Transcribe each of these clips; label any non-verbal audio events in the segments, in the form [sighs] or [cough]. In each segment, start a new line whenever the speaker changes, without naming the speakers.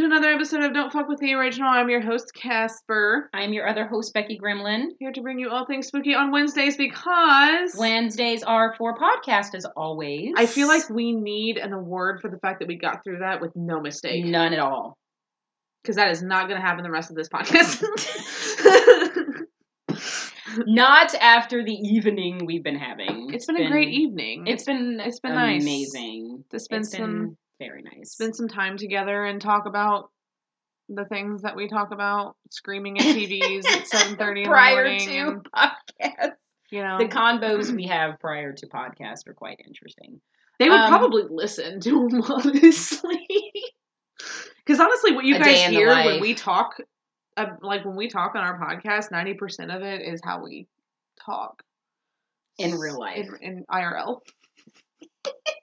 to another episode of Don't Fuck with the Original. I'm your host, Casper.
I'm your other host, Becky Gremlin.
Here to bring you all things spooky on Wednesdays because
Wednesdays are for podcast, as always.
I feel like we need an award for the fact that we got through that with no mistake.
none at all.
Because that is not going to happen the rest of this podcast. [laughs]
Not after the evening we've been having.
it's been, a great evening.
It's been
it's been nice.
amazing.
to spend
It's been
some
very nice.
spend some time together and talk about the things that we talk about, screaming at TVs at [laughs] seven thirty in the morning.
prior
to
podcast.
you know,
The combos we have prior to podcast are quite interesting.
They would
Um,
probably listen to them, [laughs] honestly. Because honestly, what you guys
day in the
hear when we talk, uh, like when we talk on our podcast, ninety percent of it is how we talk
In real life.
in, in IRL. [laughs]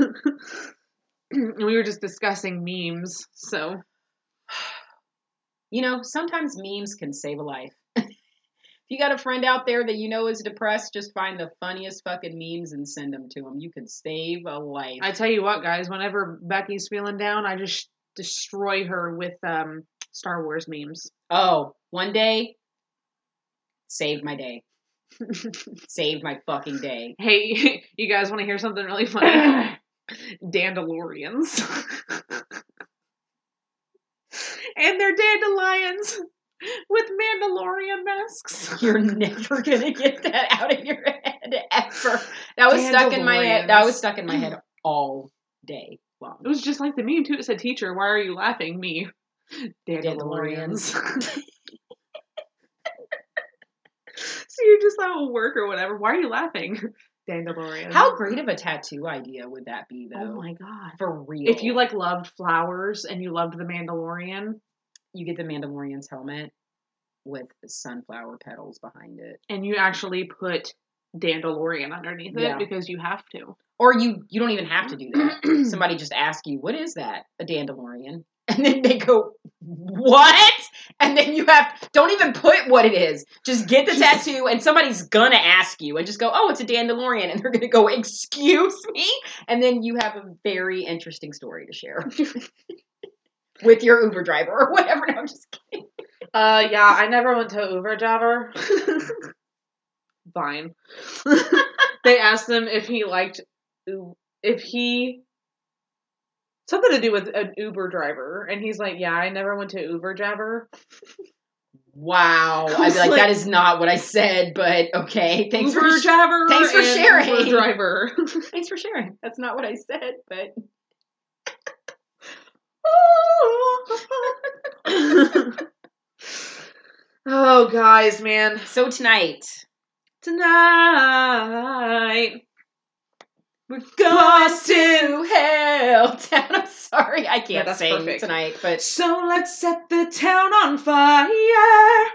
[laughs] we were just discussing memes, so [sighs]
You know, sometimes memes can save a life. [laughs] if you got a friend out there that you know is depressed, just find the funniest fucking memes and send them to them. You can save a life.
I tell you what, guys. Whenever Becky's feeling down, I just destroy her with um, Star Wars memes.
oh, one day, saved my day. [laughs] saved my fucking day.
Hey, you guys want to hear something really funny? Dandelions. and they're dandelions with Mandalorian masks.
You're never gonna get that out of your head ever. That was stuck in my head. That was stuck in my head all day long.
It was just like the meme too. It said, "Teacher, why are you laughing?" Me, dandelions. [laughs] so you're just at work or whatever. Why are you laughing? Dandelions.
How great of a tattoo idea would that be, oh though?
Oh my god.
For real.
If you like loved flowers and you loved the Mandalorian
you get the Mandalorian's helmet with sunflower petals behind it.
and you actually put Dandelion underneath it because you have to.
Or you you don't even have to do that. [clears throat] Somebody just asks you, "What is that?" A dandelion. [laughs] And then they go, "What?" And then you have don't even put what it is. Just get the tattoo and somebody's gonna ask you and just go, "Oh, it's a dandelion." And they're to go, "Excuse me?" And then you have a very interesting story to share. [laughs] With your Uber driver or whatever. No, I'm just kidding.
Uh, yeah, I never went to Uber driver. [laughs] Fine. they asked him if he liked, if he something to do with an Uber driver, and he's like, "Yeah, I never went to Uber driver."
Wow. I'd be like,
like-
that is not what I said, but okay. Thanks
Uber
for
driver.
thanks for sharing.
Uber driver. [laughs]
thanks for sharing. That's not what I said, but [laughs]
oh, guys, man,
so tonight
tonight
we're going to hell [laughs] town. I'm sorry, I can't
that's
sing
perfect.
tonight, but
So let's set the town on fire.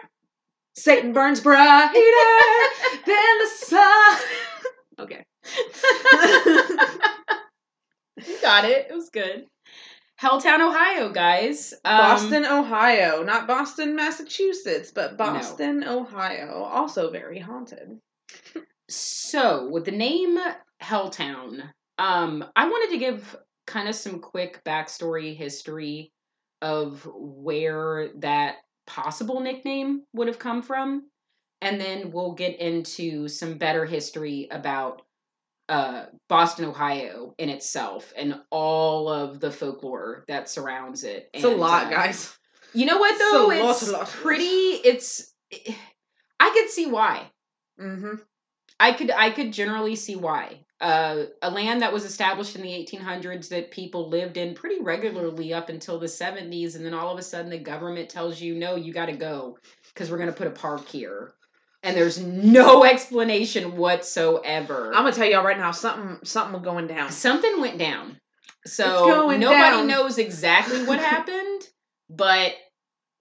Satan burns brighter [laughs] than the sun. Okay. [laughs]
you got it. It was good. Helltown, Ohio, guys. Um,
Boston, Ohio. Not Boston, Massachusetts, but Boston, Ohio. Also very haunted.
So, with the name Helltown, um, I wanted to give kind of some quick backstory history of where that possible nickname would have come from. And then we'll get into some better history about uh, Boston, Ohio in itself and all of the folklore that surrounds it.
It's a lot,
uh,
guys.
You know what,
It's a
though?
lot,
It's
lot, a lot.
pretty, it's. I could see why.
Mm-hmm.
I could I could generally see why. Uh, a land that was established in the 1800s that people lived in pretty regularly up until the 70s, and then all of a sudden the government tells you, no, you got to go because we're going to put a park here, and there's no [laughs] explanation whatsoever.
I'm gonna tell y'all right now, something something going down.
Something went down, so nobody
down.
knows exactly what [laughs] happened. But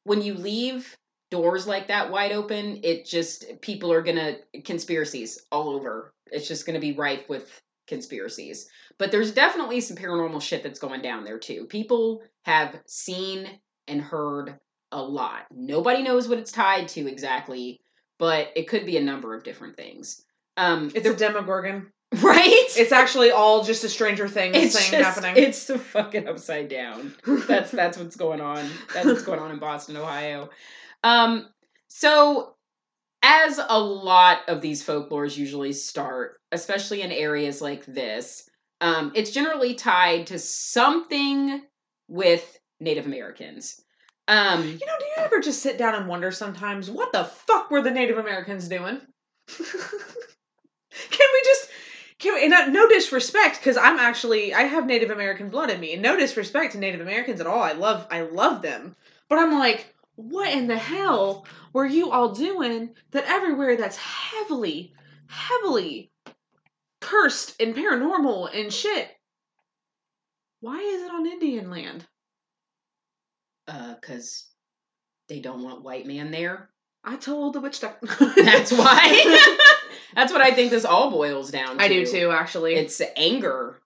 when you leave doors like that wide open, it just people are gonna conspiracies all over. It's just gonna be rife with conspiracies. But there's definitely some paranormal shit that's going down there too. People have seen and heard a lot. Nobody knows what it's tied to exactly, but it could be a number of different things. Um,
It's a Demogorgon. [laughs]
Right?
It's actually all just a Stranger Things
it's
thing
just,
happening.
It's the fucking upside down. That's that's what's going on. That's what's going on in Boston, Ohio. Um, so as a lot of these folklores usually start, especially in areas like this, um, it's generally tied to something with Native Americans. Um,
You know, do you ever just sit down and wonder sometimes what the fuck were the Native Americans doing? [laughs] can we just can we, and uh, no disrespect because I'm actually I have Native American blood in me. And no disrespect to Native Americans at all. I love I love them. But I'm like, what in the hell were you all doing that everywhere that's heavily, heavily cursed and paranormal and shit? Why is it on Indian land?
uh, cause they don't want white man there.
I told the witch doctor. [laughs]
That's why. [laughs] That's what I think this all boils down to.
I do too, actually.
It's anger.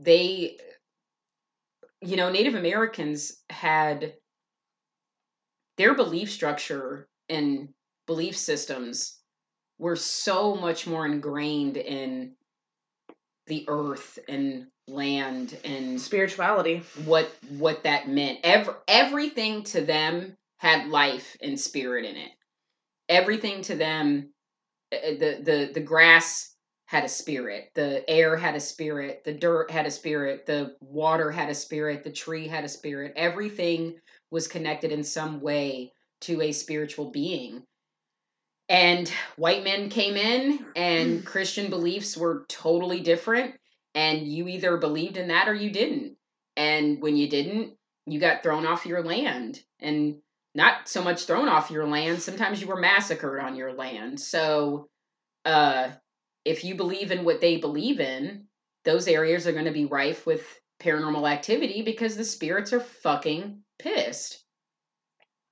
They, you know, Native Americans had their belief structure and belief systems were so much more ingrained in the earth and land and
spirituality.
what what that meant. Every, everything to them had life and spirit in it. Everything to them, uh, the the the grass had a spirit, the air had a spirit, the dirt had a spirit, the water had a spirit, the tree had a spirit. Everything was connected in some way to a spiritual being. And white men came in, and Christian beliefs were totally different. And you either believed in that or you didn't. And when you didn't, you got thrown off your land. And not so much thrown off your land, sometimes you were massacred on your land. So, uh, if you believe in what they believe in, those areas are going to be rife with paranormal activity because the spirits are fucking pissed.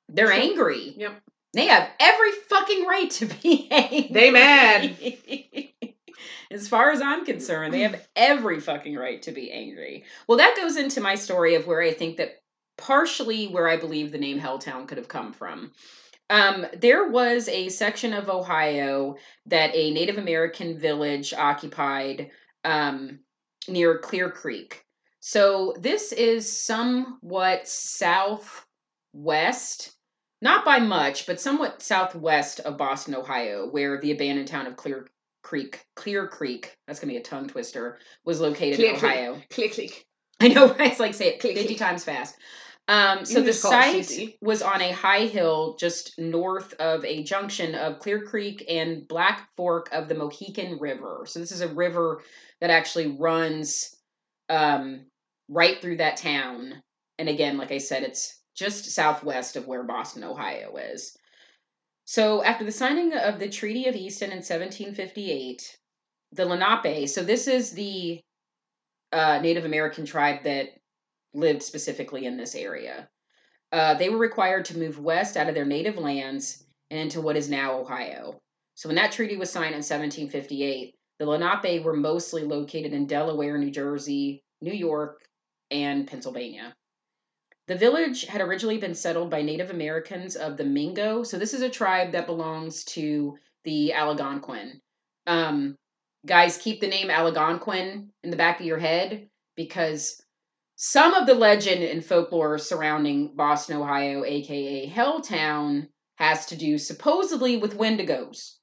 They're angry.
Yep.
They have every fucking right to be [laughs] angry.
They mad. [laughs]
as far as I'm concerned, they have every fucking right to be angry. Well, that goes into my story of where I think that partially where I believe the name Helltown could have come from. Um, there was a section of Ohio that a Native American village occupied um, near Clear Creek. So this is somewhat southwest, not by much, but somewhat southwest of Boston, Ohio, where the abandoned town of Clear Creek, Clear Creek, that's gonna be a tongue twister, was located
Clear
in Ohio.
Click, click. [laughs]
I know, right? It's like say it
Click,
50
click.
times fast. Um, so the
just call it
site was on a high hill just north of a junction of Clear Creek and Black Fork of the Mohican River. So this is a river that actually runs um, right through that town. And again, like I said, it's just southwest of where Boston, Ohio is. So after the signing of the Treaty of Easton in 1758, the Lenape, so this is the uh, Native American tribe that lived specifically in this area. Uh, they were required to move west out of their native lands and into what is now Ohio. So when that treaty was signed in 1758, the Lenape were mostly located in Delaware, New Jersey, New York, and Pennsylvania. The village had originally been settled by Native Americans of the Mingo. So this is a tribe that belongs to the Algonquin. Um, guys, keep the name Algonquin in the back of your head because some of the legend and folklore surrounding Boston, Ohio, aka Helltown, has to do supposedly with Wendigos.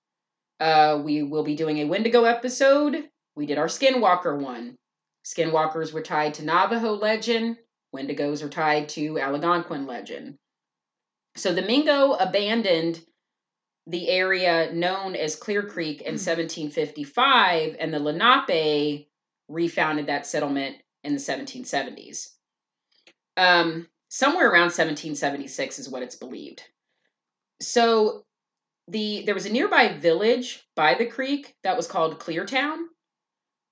Uh, we will be doing a Wendigo episode. We did our Skinwalker one. Skinwalkers were tied to Navajo legend. Wendigos are tied to Algonquin legend. So the Mingo abandoned the area known as Clear Creek in 1755, and the Lenape refounded that settlement in the 1770s. Um, somewhere around 1776 is what it's believed. So the there was a nearby village by the creek that was called Cleartown.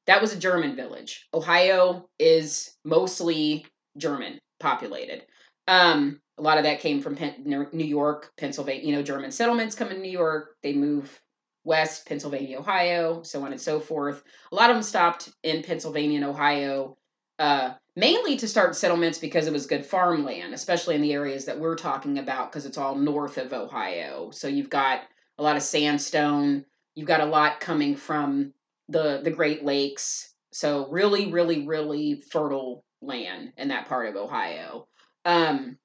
That was a German village. Ohio is mostly German populated. Um, a lot of that came from Pen- New York, Pennsylvania. You know, German settlements come in New York. They move west, Pennsylvania, Ohio, so on and so forth. A lot of them stopped in Pennsylvania and Ohio, uh, mainly to start settlements because it was good farmland, especially in the areas that we're talking about, because it's all north of Ohio. So you've got a lot of sandstone. You've got a lot coming from the the Great Lakes. So really, really, really fertile land in that part of Ohio. Um,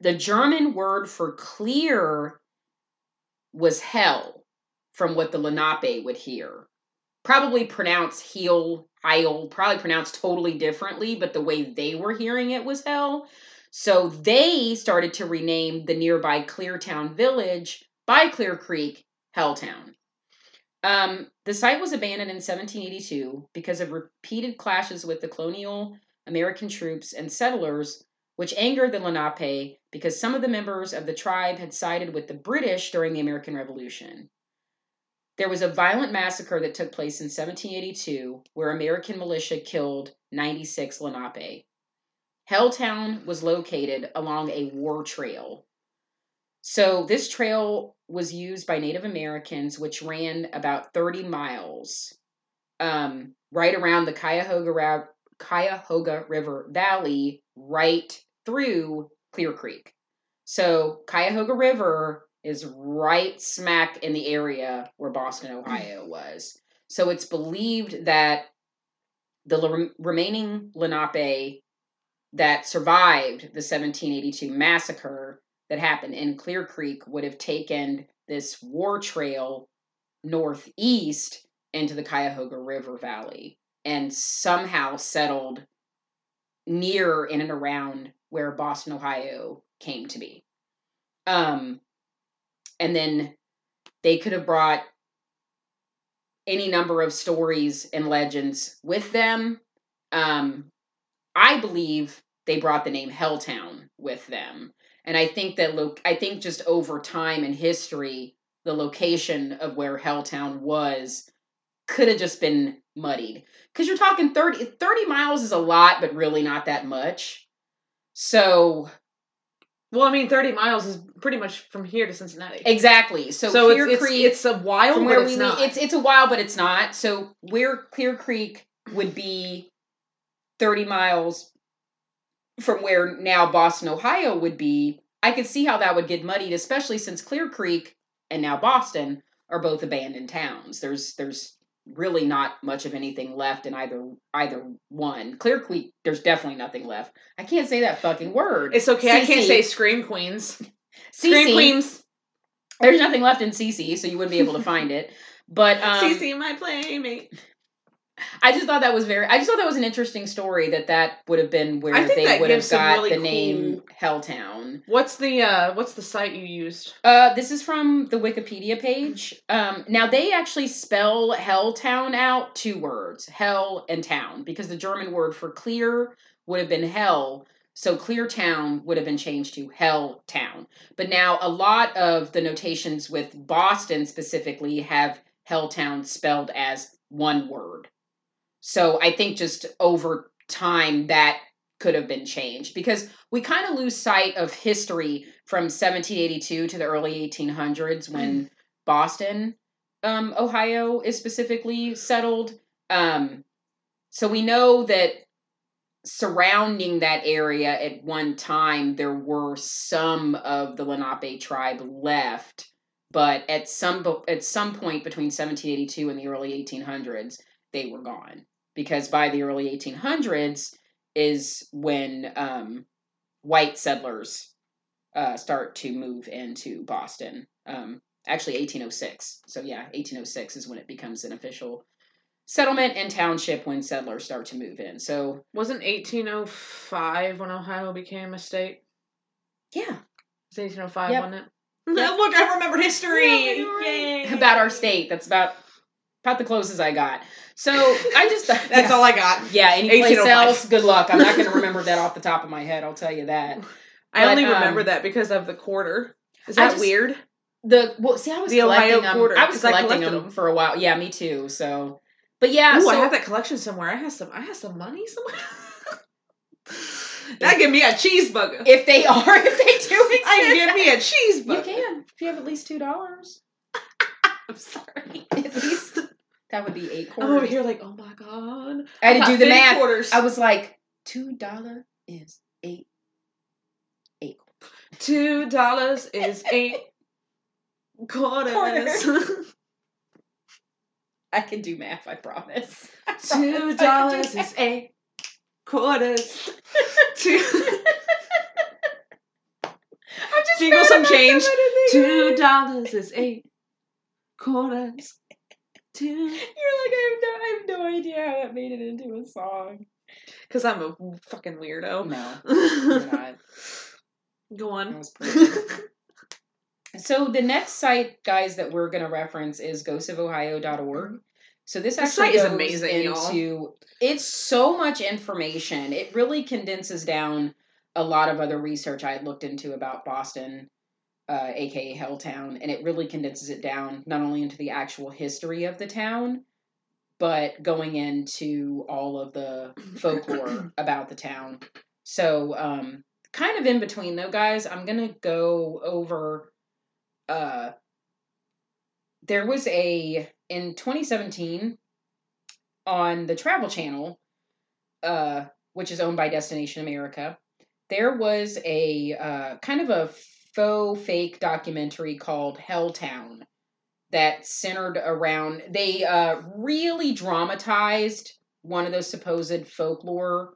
the German word for clear was hell, from what the Lenape would hear. Probably pronounced heel, heil, probably pronounced totally differently, but the way they were hearing it was hell. So they started to rename the nearby Cleartown village by Clear Creek Helltown. Um, the site was abandoned in 1782 because of repeated clashes with the colonial American troops and settlers, which angered the Lenape because some of the members of the tribe had sided with the British during the American Revolution. There was a violent massacre that took place in 1782 where American militia killed 96 Lenape. Helltown was located along a war trail. So, this trail was used by Native Americans, which ran about 30 miles um, right around the Cuyahoga, Cuyahoga River Valley, right through Clear Creek. So, Cuyahoga River is right smack in the area where Boston, Ohio was. So, it's believed that the remaining Lenape that survived the 1782 massacre that happened in Clear Creek would have taken this war trail northeast into the Cuyahoga River Valley and somehow settled near in and around where Boston, Ohio came to be. Um, and then they could have brought any number of stories and legends with them. Um, I believe they brought the name Helltown with them. And I think that lo- I think just over time and history, the location of where Helltown was could have just been muddied. Because you're talking 30, 30 miles is a lot, but really not that much. So
Well, I mean, 30 miles is pretty much from here to Cincinnati.
exactly. So,
So,
Clear
it's, it's,
Creek
it's a while,
where
it's
we
not.
it's it's a while, but it's not. So where Clear Creek would be 30 miles from where now Boston, Ohio would be, I could see how that would get muddied, especially since Clear Creek and now Boston are both abandoned towns. There's there's really not much of anything left in either either one. Clear Creek, there's definitely nothing left. I can't say that fucking word.
it's okay. I can't say Scream Queens. [laughs] Scream Queens.
There's nothing left in CC, so you wouldn't be able to find it. But [laughs] um,
CC, my playmate.
I just thought that was very. I just thought that was an interesting story. That that would have been where they would have got
really
the name Helltown.
What's the uh what's the site you used?
Uh, this is from the Wikipedia page. Um, now they actually spell Helltown out two words, hell and town, because the German word for clear would have been hell. So Clear Town would have been changed to Hell Town. But now a lot of the notations with Boston specifically have Helltown spelled as one word. So I think just over time that could have been changed because we kind of lose sight of history from 1782 to the early 1800s when Boston, um, Ohio is specifically settled. Um, so we know that surrounding that area at one time there were some of the Lenape tribe left, but at some at some point between 1782 and the early 1800s they were gone because by the early 1800s is when um, white settlers uh, start to move into Boston. Um, actually, 1806. So yeah, 1806 is when it becomes an official settlement and township when settlers start to move in. So
Wasn't 1805 when Ohio became a state?
yeah,
It's 1805,
Yep.
wasn't it?
Yep. [laughs]
Look, I remembered history.
Yeah. About our state. That's about about the closest I got. So I just [laughs]
That's
yeah.
all I got.
Yeah, any place
1805.
else, good luck. I'm not going [laughs] to remember that off the top of my head. I'll tell you that.
I
But,
only
um,
remember that because of the quarter. Is that
just-
weird?
The well, see, I was
The
collecting
Ohio quarter,
I was
I
collecting
collected
them,
them.
for a while. Yeah, me too. So, but yeah,
Ooh,
so
I have that collection somewhere. I have some. I have some money somewhere. [laughs] that give me a cheeseburger.
if they are, if they do exist,
I give me a cheeseburger.
you can if you have at least two dollars.
I'm sorry.
At least that would be eight quarters.
I'm over here like, oh my god.
I had to do the math.
Quarters.
I was like, two dollar is eight. Eight.
Two dollars is eight [laughs] quarters.
Quarters. [laughs] I can do math. I promise. [laughs] I
Two dollars is eight quarters. Two,
I'm just
Jingle some change. two dollars is eight quarters.
You're like I have no, I have no idea how that made it into a song.
Because I'm a fucking weirdo.
No. [laughs]
Go on.
was pretty good. [laughs] So the next site, guys, that we're gonna reference is ghostsofohio.org. So this
This
actually
site is amazing, y'all.
it's so much information. It really condenses down a lot of other research I had looked into about Boston, uh, aka Helltown, and it really condenses it down not only into the actual history of the town, but going into all of the [coughs] folklore about the town. So, um, kind of in between though, guys, I'm gonna go over. Uh, there was a in 2017 on the Travel Channel, uh, which is owned by Destination America. There was a uh, kind of a faux fake documentary called Helltown that centered around. They uh, really dramatized one of those supposed folklore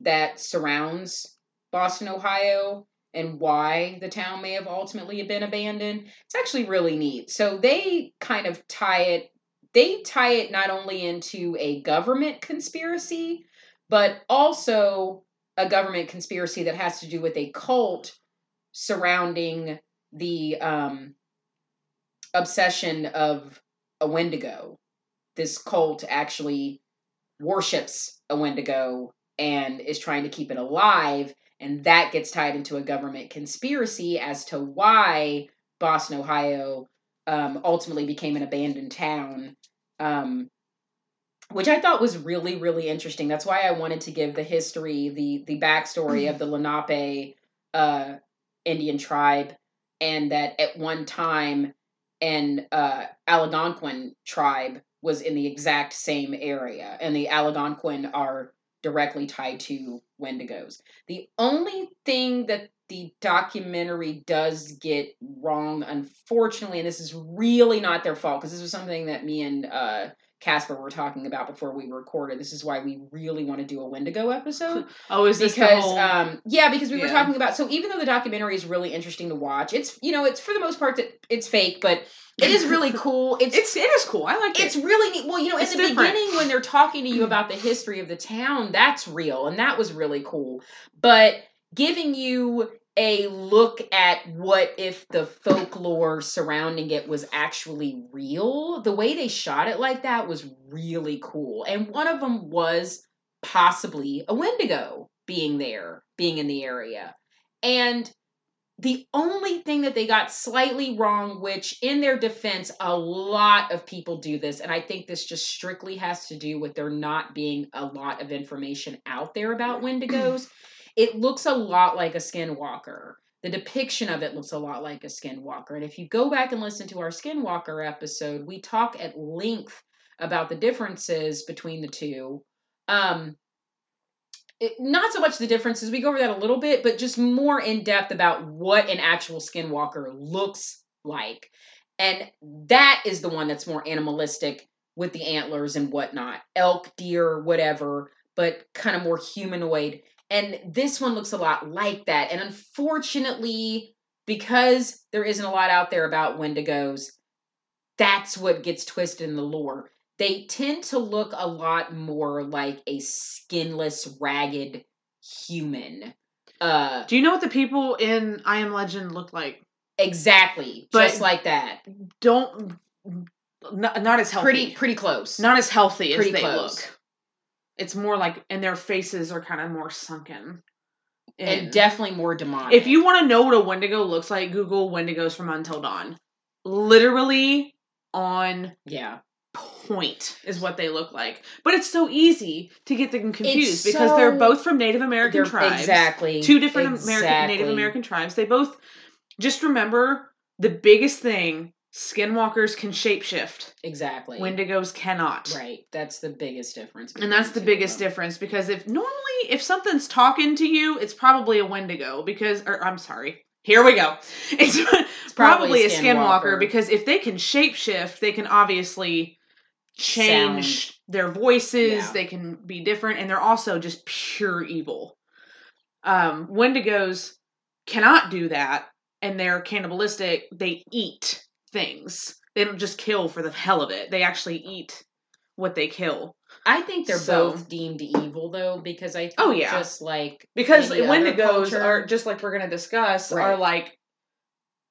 that surrounds Boston, Ohio, and why the town may have ultimately been abandoned. It's actually really neat. So they kind of tie it they tie it not only into a government conspiracy, but also a government conspiracy that has to do with a cult surrounding the um, obsession of a Wendigo. This cult actually worships a Wendigo and is trying to keep it alive, and that gets tied into a government conspiracy as to why Boston, Ohio, um, ultimately became an abandoned town. Um, which I thought was really, really interesting. That's why I wanted to give the history, the the backstory of the Lenape uh, Indian tribe, and that at one time an uh, Algonquin tribe was in the exact same area, and the Algonquin are directly tied to Wendigos. The only thing that the documentary does get wrong, unfortunately, and this is really not their fault because this was something that me and uh, Casper were talking about before we recorded. This is why we really want to do a Wendigo episode [laughs]
Oh, is this
because
whole?
um yeah because we were talking about so even though the documentary is really interesting to watch it's you know it's for the most part that it's fake but it is really [laughs] cool it's
it's it is cool. I like
it's really neat well you know in the
different.
beginning when they're talking to you about the history of the town that's real and that was really cool but giving you a look at what if the folklore surrounding it was actually real. The way they shot it like that was really cool and one of them was possibly a wendigo being there being in the area. And the only thing that they got slightly wrong which in their defense a lot of people do this and i think this just strictly has to do with there not being a lot of information out there about [clears throat] wendigos it looks a lot like a skinwalker. The depiction of it looks a lot like a skinwalker. And if you go back and listen to our skinwalker episode we talk at length about the differences between the two. Um it, not so much the differences we go over that a little bit but just more in depth about what an actual skinwalker looks like. And that is the one that's more animalistic with the antlers and whatnot. Elk deer whatever but kind of more humanoid and this one looks a lot like that and unfortunately because there isn't a lot out there about wendigos that's what gets twisted in the lore they tend to look a lot more like a skinless, ragged human. Uh,
Do you know what the people in I Am Legend look like?
exactly,
But-
just like that.
Don't not, not as healthy.
Pretty, pretty close.
not as healthy as
Pretty
they
close.
look. It's more like, and their faces are kind of more sunken.
and definitely more demonic.
if you want to know what a Wendigo looks like, Google Wendigos from Until Dawn. Literally on
yeah,
point is what they look like. But it's so easy to get them confused because
so-
they're both from Native American tribes.
exactly
Two different American Native. American tribes. They both just remember the biggest thing skinwalkers can shapeshift.
Exactly.
Wendigos cannot.
Right. That's the biggest difference.
And that's the
between two of
biggest difference because if normally if something's talking to you, it's probably a Wendigo because or I'm sorry. Here we go. [laughs] It's,
probably
probably
a
skinwalker
skinwalker.
because if they can shapeshift, they can obviously change their voices.
Yeah.
They can be different, and they're also just pure evil. Um, Wendigos cannot do that, and they're cannibalistic. They eat things. They don't just kill for the hell of it. They actually eat what they kill.
I think they're
So-
both deemed evil though, because I think
Oh, yeah.
just like
Because Wendigos
culture-
are just like we're gonna discuss are like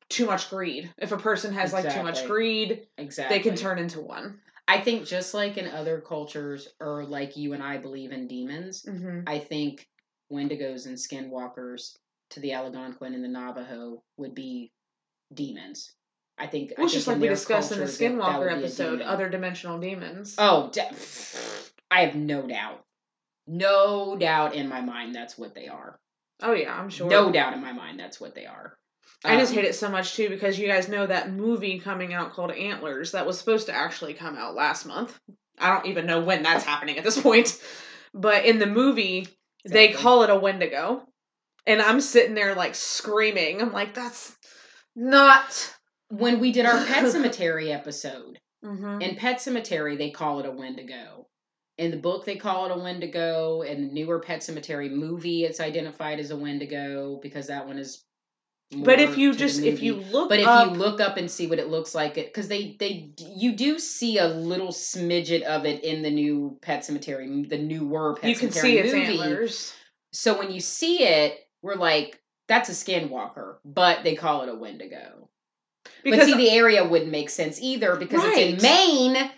too much greed. If a person has like too much greed,
exactly
they can turn into one.
I think just like in other cultures, or like you and I believe in demons,
Mm-hmm.
I think Wendigos and Skinwalkers to the Algonquin and the Navajo would be demons. I think. I
Well, it's
think
just like we discussed in the
culture, that- that
Skinwalker
would be a
episode, other dimensional demons.
Oh, de- I have no doubt, no doubt in my mind that's what they are.
Oh yeah, I'm sure.
No doubt in my mind that's what they are.
I just
Um,
hate it so much too because you guys know that movie coming out called Antlers that was supposed to actually come out last month. I don't even know when that's happening at this [laughs] point. But in the movie, they call it a Wendigo. And I'm sitting there like screaming. I'm like, that's not.
When we did our [laughs] Pet Sematary episode.
Mhm.
In Pet Sematary, they call it a Wendigo. In the book, they call it a Wendigo. In the newer Pet Sematary movie, it's identified as a Wendigo because that one is.
But if you just if you look
but if
up,
you look up and see what it looks like, it because they they you do see a little smidget of it in the new Pet Sematary, the newer Pet
you can
Sematary
see its
movie.
antlers.
So when you see it, we're like, that's a skinwalker, but they call it a Wendigo.
Because
but see, the area wouldn't make sense either because it's in Maine.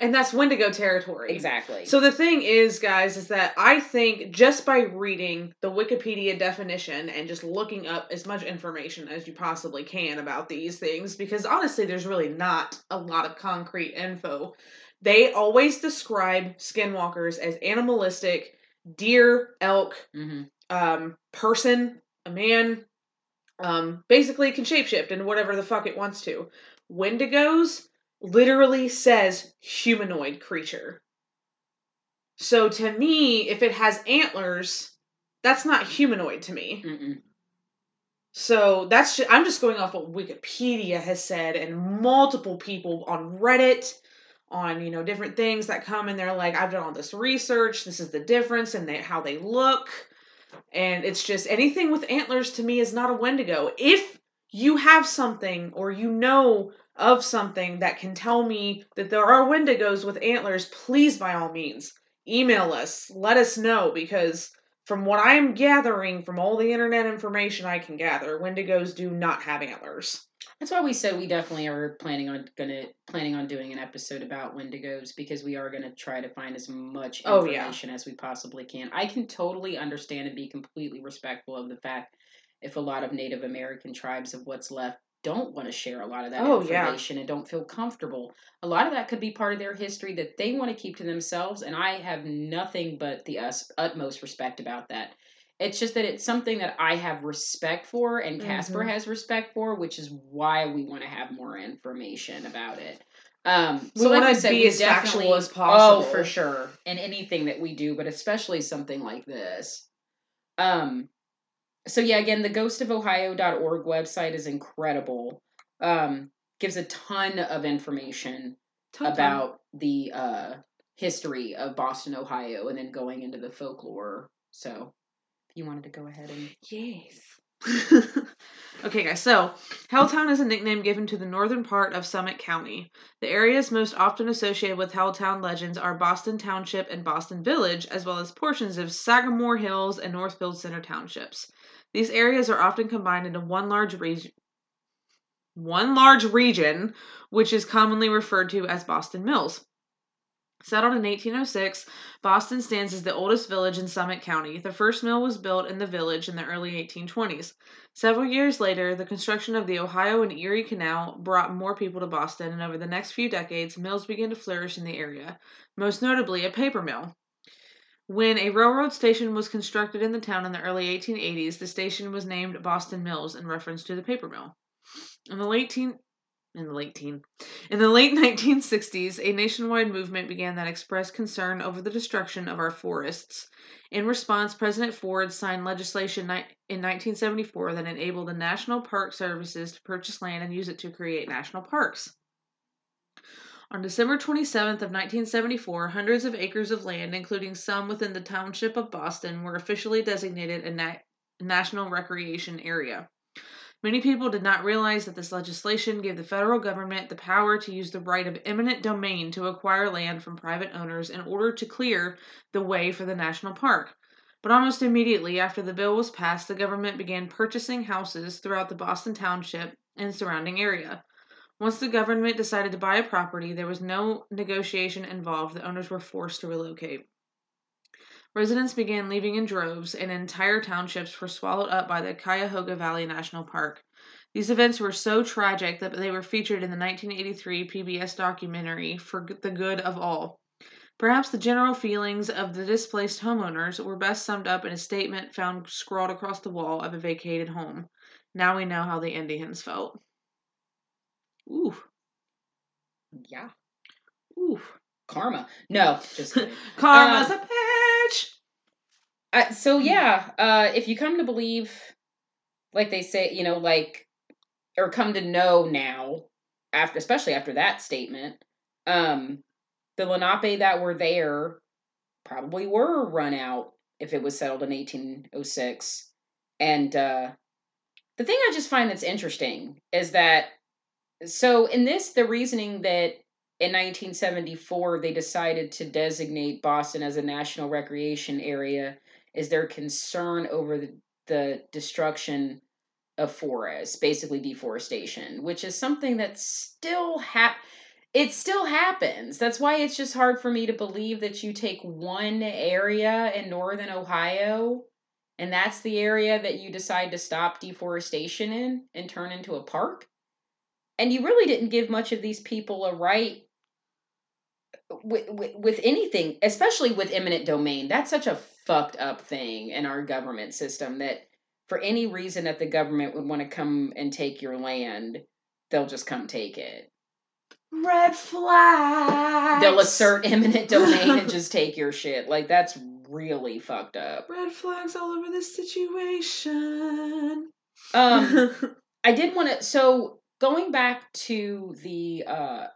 and that's Wendigo territory.
Exactly.
So the thing is, guys, is that I think just by reading the Wikipedia definition and just looking up as much information as you possibly can about these things, because honestly, there's really not a lot of concrete info. They always describe skinwalkers as animalistic, deer, elk,
hmm
um, person, a man, um, basically can shapeshift and whatever the fuck it wants to. Wendigos literally says humanoid creature. So to me, if it has antlers, that's not humanoid to me.
Mm-mm.
So that's just, I'm just going off what Wikipedia has said and multiple people on Reddit on you know different things that come and they're like I've done all this research this is the difference and they, how they look and it's just anything with antlers to me is not a wendigo. If you have something or you know of something that can tell me that there are wendigos with antlers please by all means email us. Let us know because from what I'm gathering from all the internet information I can gather, Wendigos do not have antlers.
That's why we said we definitely are planning on gonna planning on doing an episode about Wendigos because we are gonna try to find as much
Oh, yeah.
information as we possibly can. I can totally understand and be completely respectful of the fact if a lot of Native American tribes of what's left don't want to share a lot of that
Oh, yeah.
information and don't feel comfortable. A lot of that could be part of their history that they want to keep to themselves, and I have nothing but the us, utmost respect about that. It's just that it's something that I have respect for, and Casper
Mhm.
has respect for, which is why we want to have more information about it. Um,
We
so like
wanna
said,
be as factual as possible.
Oh, for sure. In anything that we do, but especially something like this. Um, so yeah, again, the ghostofohio.org website is incredible. Um, gives a ton of information
Ton-ton.
about the uh, history of Boston, Ohio, and then going into the folklore. So, if you wanted to go ahead and
Yes. [laughs] okay, guys. So, Helltown is a nickname given to the northern part of Summit County. The areas most often associated with Helltown legends are Boston Township and Boston Village, as well as portions of Sagamore Hills and Northfield Center townships. These areas are often combined into one large region. One large region, which is commonly referred to as Boston Mills. Settled in 1806, Boston stands as the oldest village in Summit County. The first mill was built in the village in the early 1820s. Several years later, the construction of the Ohio and Erie Canal brought more people to Boston, and over the next few decades, mills began to flourish in the area, most notably a paper mill. When a railroad station was constructed in the town in the early 1880s, the station was named Boston Mills in reference to the paper mill. In the late teen, in the late teen, in the late [laughs] 1960s, a nationwide movement began that expressed concern over the destruction of our forests. In response, President Ford signed legislation in 1974 that enabled the National Park Services to purchase land and use it to create national parks. On December 27th of 1974, hundreds of acres of land, including some within the township of Boston, were officially designated a na- national recreation area. Many people did not realize that this legislation gave the federal government the power to use the right of eminent domain to acquire land from private owners in order to clear the way for the national park. But almost immediately after the bill was passed, the government began purchasing houses throughout the Boston Township and surrounding area. Once the government decided to buy a property, there was no negotiation involved. The owners were forced to relocate. Residents began leaving in droves, and entire townships were swallowed up by the Cuyahoga Valley National Park. These events were so tragic that they were featured in the 1983 PBS documentary For the Good of All. Perhaps the general feelings of the displaced homeowners were best summed up in a statement found scrawled across the wall of a vacated home. Now we know how the Indians felt. Ooh.
Yeah.
Ooh.
Karma. No, just. [laughs]
Karma's
Um,
a bitch.
Uh, so yeah, uh, if you come to believe, like they say, you know, like, or come to know now, after especially after that statement, um, the Lenape that were there probably were run out if it was settled in 1806, and uh, the thing I just find that's interesting is that, so in this, the reasoning that in 1974 they decided to designate Boston as a national recreation area is their concern over the, the destruction of forests, basically deforestation, which is something that still hap it still happens. That's why it's just hard for me to believe that you take one area in northern Ohio and that's the area that you decide to stop deforestation in and turn into a park. And you really didn't give much of these people a right with, with, with anything, especially with eminent domain. That's such a fucked up thing in our government system that for any reason that the government would want to come and take your land, they'll just come take it.
Red flags.
They'll assert eminent domain and [laughs] just take your shit. Like that's really fucked up.
red flags all over this situation.
Um [laughs] I did want to so going back to the uh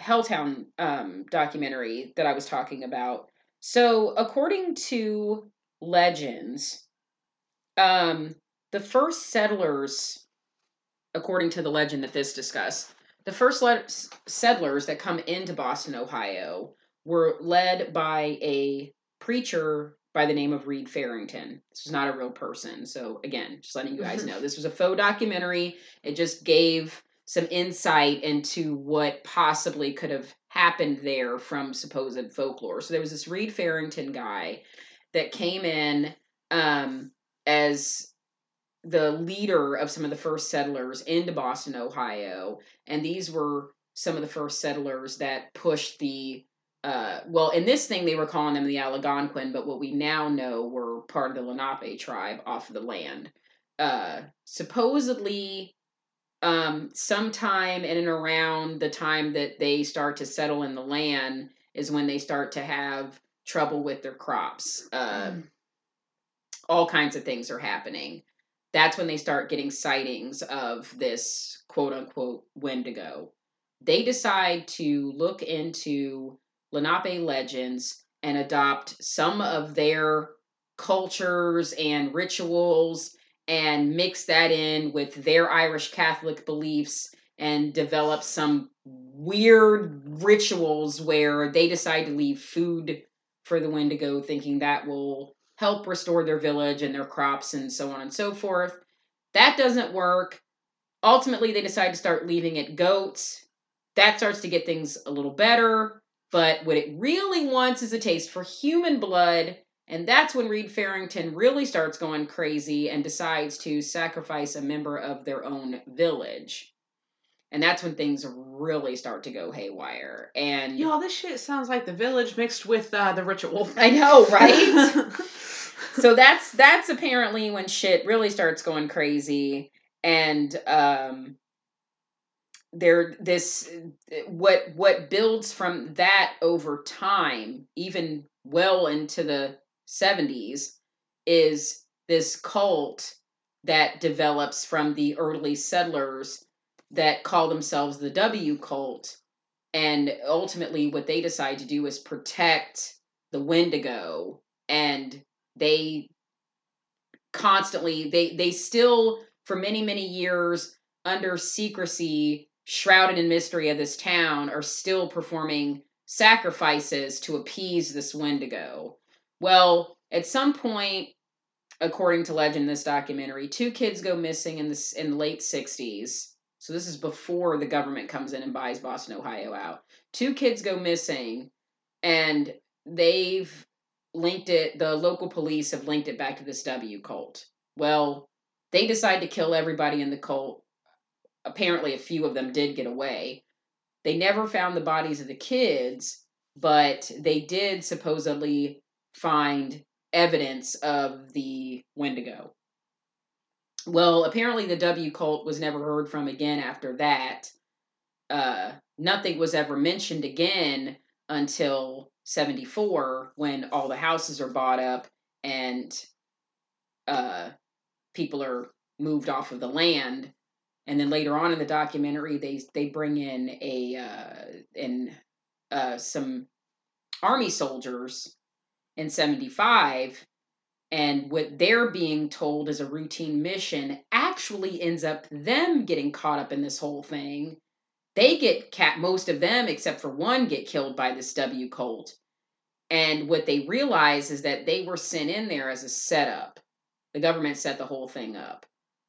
Helltown um documentary that I was talking about. So according to legends, um the first settlers according to the legend that this discussed, the first le- settlers that come into Boston, Ohio were led by a preacher by the name of Reed Farrington. This was not a real person. So again, just letting you guys know, this was a faux documentary. It just gave some insight into what possibly could have happened there from supposed folklore. So there was this Reed Farrington guy that came in um, as the leader of some of the first settlers into Boston, Ohio, and these were some of the first settlers that pushed the uh, well, in this thing they were calling them the Algonquin, but what we now know were part of the Lenape tribe off of the land. Uh, supposedly, um, sometime in and around the time that they start to settle in the land is when they start to have trouble with their crops. Uh, all kinds of things are happening. That's when they start getting sightings of this quote unquote Wendigo. They decide to look into Lenape legends and adopt some of their cultures and rituals and mix that in with their Irish Catholic beliefs and develop some weird rituals where they decide to leave food for the Wendigo, thinking that will help restore their village and their crops and so on and so forth. That doesn't work. Ultimately, they decide to start leaving it goats. That starts to get things a little better. But what it really wants is a taste for human blood. And that's when Reed Farrington really starts going crazy and decides to sacrifice a member of their own village. And that's when things really start to go haywire. And
Y'all, this shit sounds like the village mixed with uh, the ritual.
I know, [laughs] right? so that's that's apparently when shit really starts going crazy and um there this what what builds from that over time even well into the 70s is this cult that develops from the early settlers that call themselves the W cult. And ultimately what they decide to do is protect the wendigo. And they constantly they they still for many many years under secrecy shrouded in mystery of this town are still performing sacrifices to appease this wendigo well at some point according to legend this documentary two kids go missing in this in the late 60s so this is before the government comes in and buys boston ohio out. Two kids go missing and they've linked it the local police have linked it back to this w cult. Well they decide to kill everybody in the cult. Apparently a few of them did get away. They never found the bodies of the kids but they did supposedly find evidence of the wendigo. Well apparently the w cult was never heard from again after that. Uh nothing was ever mentioned again until 74 when all the houses are bought up and uh people are moved off of the land. And then later on in the documentary they they bring in a uh in uh some army soldiers in 75 and what they're being told is a routine mission actually ends up them getting caught up in this whole thing. They get cat most of them except for one get killed by this w cult. And what they realize is that they were sent in there as a setup. The government set the whole thing up.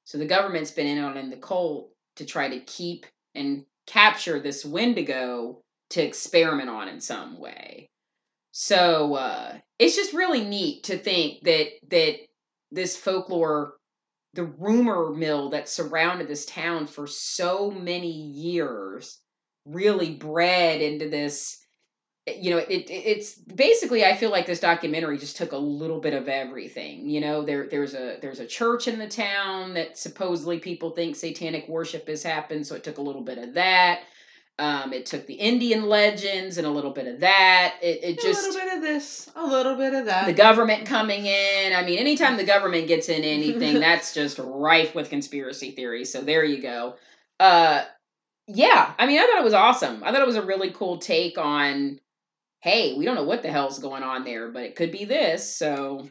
So the government's been in on in the cult to try to keep and capture this wendigo to experiment on in some way so uh it's just really neat to think that that this folklore the rumor mill that surrounded this town for so many years really bred into this you know it, it, it's basically i feel like this documentary just took a little bit of everything you know? There there's a there's a church in the town that supposedly people think satanic worship has happened so it took a little bit of that um, it took the Indian legends and a little bit of that. It, it just
a little bit of this, a little bit of that.
the government coming in. I mean, anytime the government gets in anything, [laughs] that's just rife with conspiracy theories. So there you go. Uh, yeah, I mean, I thought it was awesome. I thought it was a really cool take on, hey, we don't know what the hell's going on there, but it could be this. So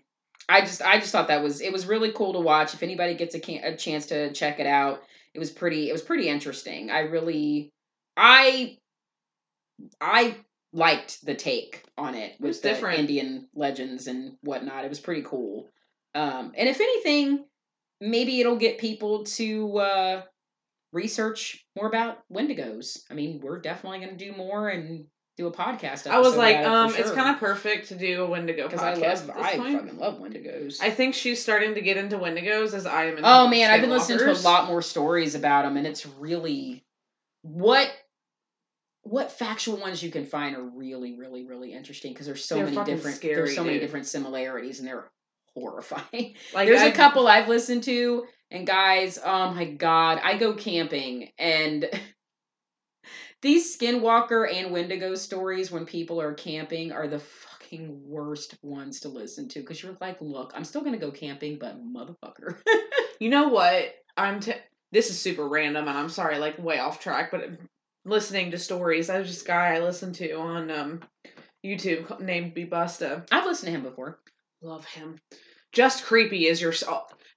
I just, I just thought that was, it was really cool to watch. If anybody gets a, can- a chance to check it out, it was pretty, it was pretty interesting. I really, I, I liked the take on it
was
with the
different.
Indian legends and whatnot. It was pretty cool. Um, and if anything, maybe it'll get people to uh, research more about Wendigos. I mean, we're definitely going to do more and do a podcast.
I was like,
it
um, it's kind of perfect to do a Wendigo
because
podcast.
I love, I
point.
fucking love Wendigos.
I think she's starting to get into Wendigos as I am.
Oh man, I've been listening to a lot more stories about them, and it's really what what factual ones you can find are really, really, really interesting because there's so
They're
many different
scary,
there's so many different similarities, and they're horrifying. [laughs]
Like
There's a couple I've listened to, and guys, oh my god, I go camping and [laughs] these Skinwalker and Wendigo stories when people are camping are the fucking worst ones to listen to because you're like, look, I'm still gonna go camping, but motherfucker. [laughs]
You know what? I'm. T- this is super random, and I'm sorry, like way off track. But listening to stories, there's this guy I listened to on um, YouTube named Bebusta.
I've listened to him before.
Love him. Just creepy is your.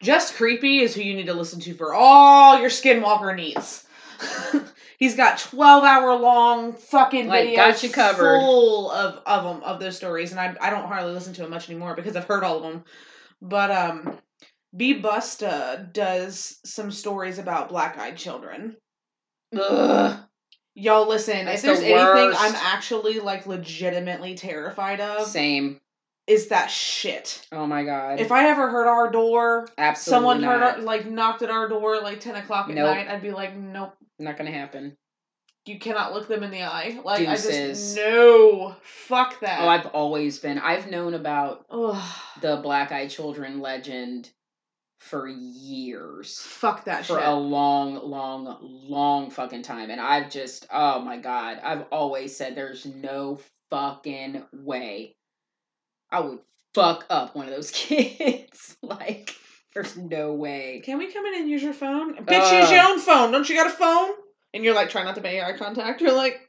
Just creepy is who you need to listen to for all your Skinwalker needs. [laughs] He's got twelve hour long fucking
Like,
videos
got you covered.
full of of them of those stories, and I I don't hardly listen to them much anymore because I've heard all of them. But um, B Busta does some stories about black eyed children.
Ugh.
Y'all listen,
That's
if there's
the
anything. I'm actually like legitimately terrified of,
Same.
is that shit.
Oh my god.
If I ever heard our door,
Absolutely
someone
not.
heard our, like knocked at our door like ten o'clock at
Nope.
night, I'd be like, nope,
not gonna happen.
you cannot look them in the eye. Like I
Deuces.
just no, fuck oh, that.
Oh, I've always been. I've known about
Ugh,
the Black Eyed Children legend for years.
fuck that shit
For
shit.
a long, long, long fucking time. And I've just, oh my God. I've always said there's no fucking way I would fuck up one of those [laughs] kids. like, there's no way.
Can we come in and use your phone? Bitch, use your own phone. Don't you got a phone? And you're like trying not to make eye contact. You're like,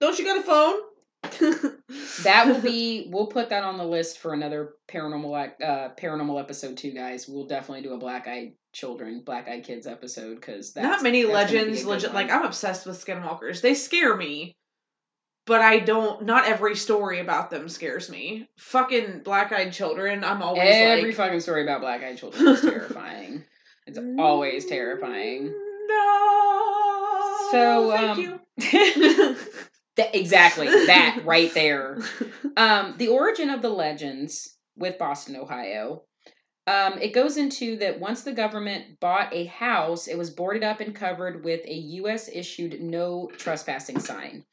Don't you got a phone? [laughs]
That will be. [laughs] We'll put that on the list for another paranormal uh, paranormal episode too, guys. We'll definitely do a black eyed children, black eyed kids episode because
not many legends. Legend like I'm obsessed with skinwalkers. They scare me, but I don't. Not every story about them scares me. Fucking black eyed children. I'm always
every
like,
fucking story about black eyed children is terrifying. It's always terrifying. [laughs]
No.
So,
thank
um, [laughs] exactly that [laughs] right there. Um, the origin of the legends with Boston, Ohio. Um, it goes into that once the government bought a house, it was boarded up and covered with a U.S. issued no trespassing sign.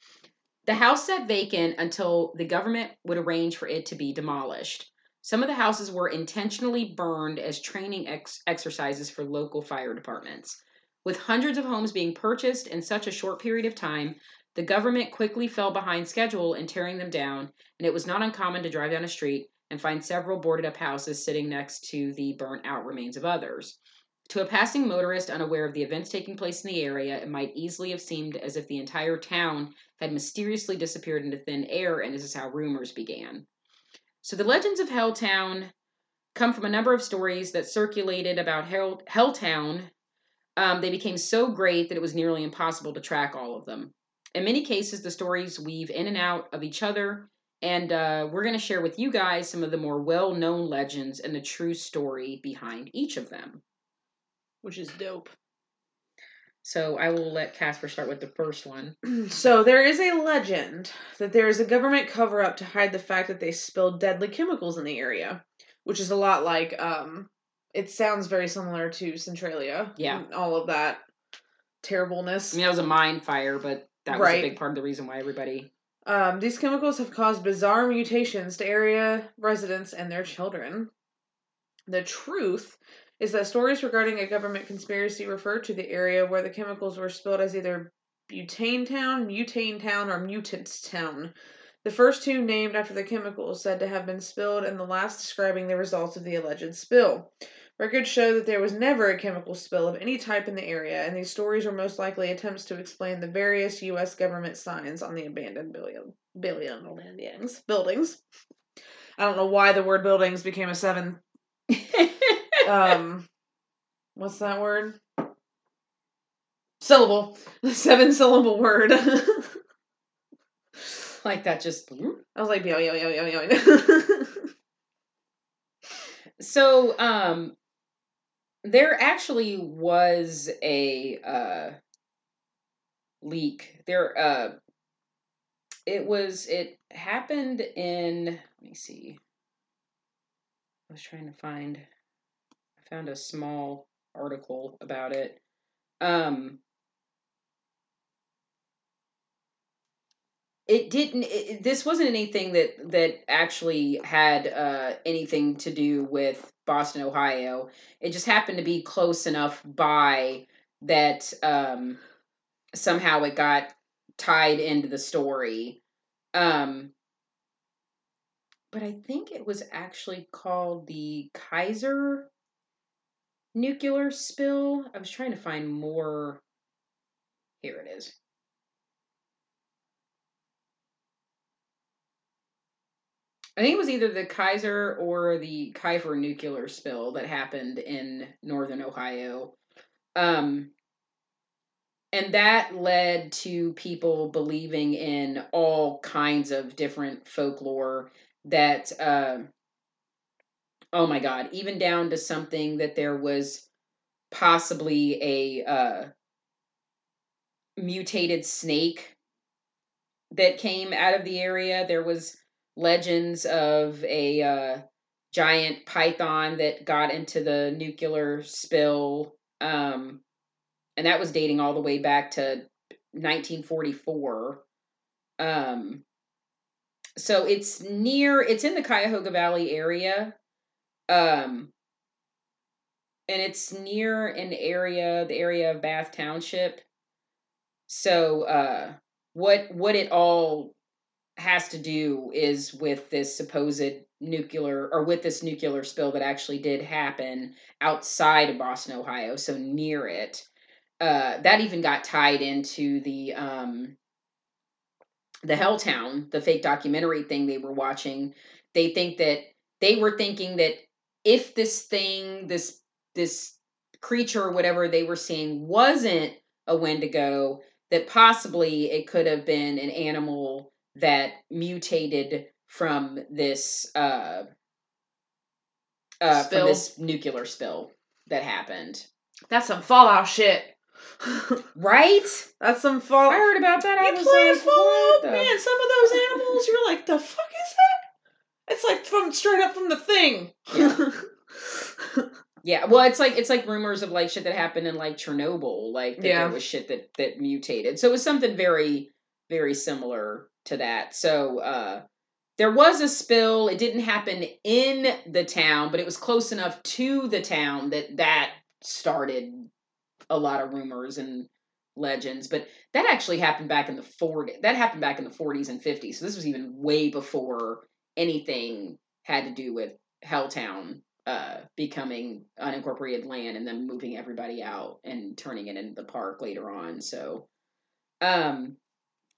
The house sat vacant until the government would arrange for it to be demolished. Some of the houses were intentionally burned as training ex- exercises for local fire departments. With hundreds of homes being purchased in such a short period of time, the government quickly fell behind schedule in tearing them down, and it was not uncommon to drive down a street and find several boarded up houses sitting next to the burnt out remains of others. To a passing motorist unaware of the events taking place in the area, it might easily have seemed as if the entire town had mysteriously disappeared into thin air, and this is how rumors began. So the legends of Helltown come from a number of stories that circulated about Hell, Helltown. Um, they became so great that it was nearly impossible to track all of them. In many cases, the stories weave in and out of each other, and uh, we're going to share with you guys some of the more well known legends and the true story behind each of them.
Which is dope.
So I will let Casper start with the first one. [clears throat]
So there is a legend that there is a government cover up to hide the fact that they spilled deadly chemicals in the area, which is a lot like um it sounds very similar to Centralia.
Yeah.
All of that terribleness.
I mean, that was a mine fire, but that was
Right.
a big part of the reason why everybody.
Um, these chemicals have caused bizarre mutations to area residents and their children. The truth is that stories regarding a government conspiracy refer to the area where the chemicals were spilled as either Butane Town, Mutane Town, or Mutants Town. The first two named after the chemicals said to have been spilled, and the last describing the results of the alleged spill. Records show that there was never a chemical spill of any type in the area, and these stories were most likely attempts to explain the various U.S. government signs on the abandoned billion, billion buildings. Buildings. I don't know why the word buildings became a seven. [laughs] Um, what's that word? Syllable. Seven syllable word. [laughs]
Like that just.
I was like, yo, yo, yo, yo, yo. [laughs]
So, um, there actually was a uh, leak. There, uh, it was. It happened in. Let me see. I was trying to find. I found a small article about it. Um, it didn't it, this wasn't anything that that actually had uh anything to do with boston ohio. It just happened to be close enough by that um somehow it got tied into the story. Um but i think it was actually called the kaiser nuclear spill. I was trying to find more. Here it is I think it was either the Kaiser or the Kiefer nuclear spill that happened in northern Ohio. Um, and that led to people believing in all kinds of different folklore that, uh, oh my God, even down to something that there was possibly a uh, mutated snake that came out of the area. There was legends of a uh, giant python that got into the nuclear spill. Um, and that was dating all the way back to 1944. Um, so it's near, it's in the Cuyahoga Valley area. Um, and it's near an area, the area of Bath Township. So, uh, what what it all has to do is with this supposed nuclear or with this nuclear spill that actually did happen outside of Boston, Ohio, so near it. Uh, that even got tied into the um, the Helltown, the fake documentary thing they were watching, they think that they were thinking that if this thing, this this creature or whatever they were seeing wasn't a Wendigo, that possibly it could have been an animal that mutated from this uh, uh, from this nuclear spill that happened.
That's some Fallout shit. [laughs]
Right?
That's some Fallout.
I heard about that. I
You
was
play
like,
Fallout,
the
man. Some of those animals, you're like, the fuck is that? It's like from straight up from the thing.
Yeah, [laughs] well, it's like it's like rumors of like shit that happened in like Chernobyl, like that
Yeah.
there was shit that that mutated. So it was something very very similar to that. So uh there was a spill. It didn't happen in the town, but it was close enough to the town that that started a lot of rumors and legends. But that actually happened back in the 40s. That happened back in the 40s and 50s. So this was even way before anything had to do with Helltown uh, becoming unincorporated land and then moving everybody out and turning it into the park later on. So, um,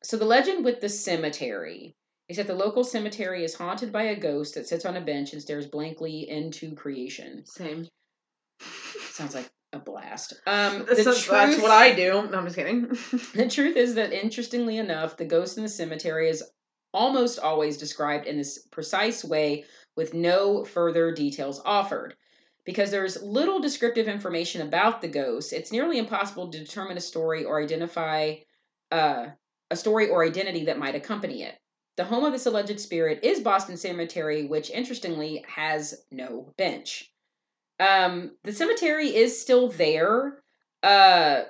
so the legend with the cemetery is that the local cemetery is haunted by a ghost that sits on a bench and stares blankly into creation.
Same.
Sounds like a blast. [laughs] Um,
That's,
the
that's
truth-
what I do. No, I'm just kidding. [laughs]
the truth is that, interestingly enough, the ghost in the cemetery is almost always described in this precise way with no further details offered. Because there's little descriptive information about the ghost, it's nearly impossible to determine a story or identify uh, a story or identity that might accompany it. The home of this alleged spirit is Boston Cemetery, which interestingly has no bench. Um, the cemetery is still there. Uh,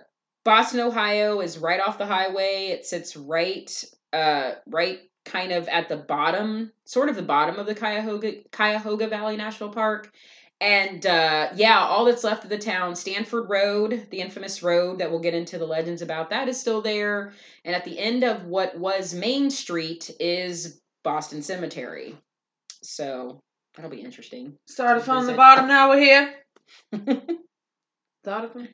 Boston, Ohio is right off the highway. It sits right uh right kind of at the bottom, sort of the bottom of the Cuyahoga Cuyahoga Valley National Park. And uh yeah, all that's left of the town, Stanford Road, the infamous road that we'll get into the legends about, that is still there. And at the end of what was Main Street is Boston Cemetery. So that'll be interesting.
Started from the bottom, now we're here. [laughs] Thought of them.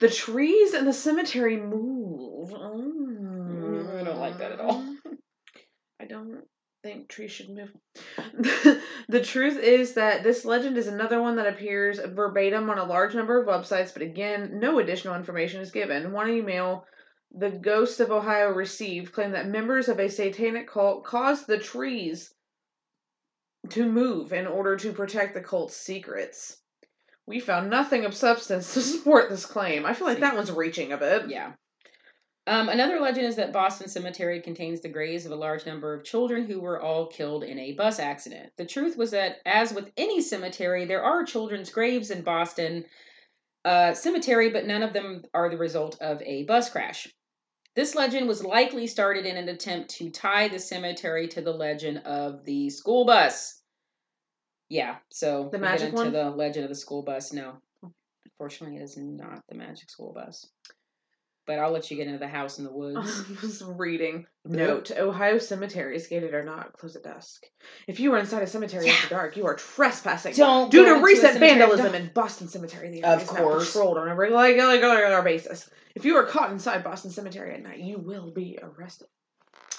The trees in the cemetery move.
Mm, I don't like that at all.
Think trees should move. [laughs] the truth is that this legend is another one that appears verbatim on a large number of websites, but again, no additional information is given. One email the Ghost of Ohio received claimed that members of a satanic cult caused the trees to move in order to protect the cult's secrets. We found nothing of substance to [laughs] support this claim. I feel like that one's reaching a bit.
Yeah. Um, another legend is that Boston Cemetery contains the graves of a large number of children who were all killed in a bus accident. The truth was that, as with any cemetery, there are children's graves in Boston uh, Cemetery, but none of them are the result of a bus crash. This legend was likely started in an attempt to tie the cemetery to the legend of the school bus. Yeah, so
The
we'll get
magic
into
one?
the legend of the school bus. No, unfortunately, it is not the magic school bus. But I'll let you get into the house in the [laughs] woods.
I was reading. Note: Ohio cemeteries, gated or not, close at dusk. If you are inside a cemetery after dark, you are trespassing.
Don't
Due to recent vandalism in Boston Cemetery, the
Of
area is now
course.
patrolled on a regular, basis. If you are caught inside Boston Cemetery at night, you will be arrested.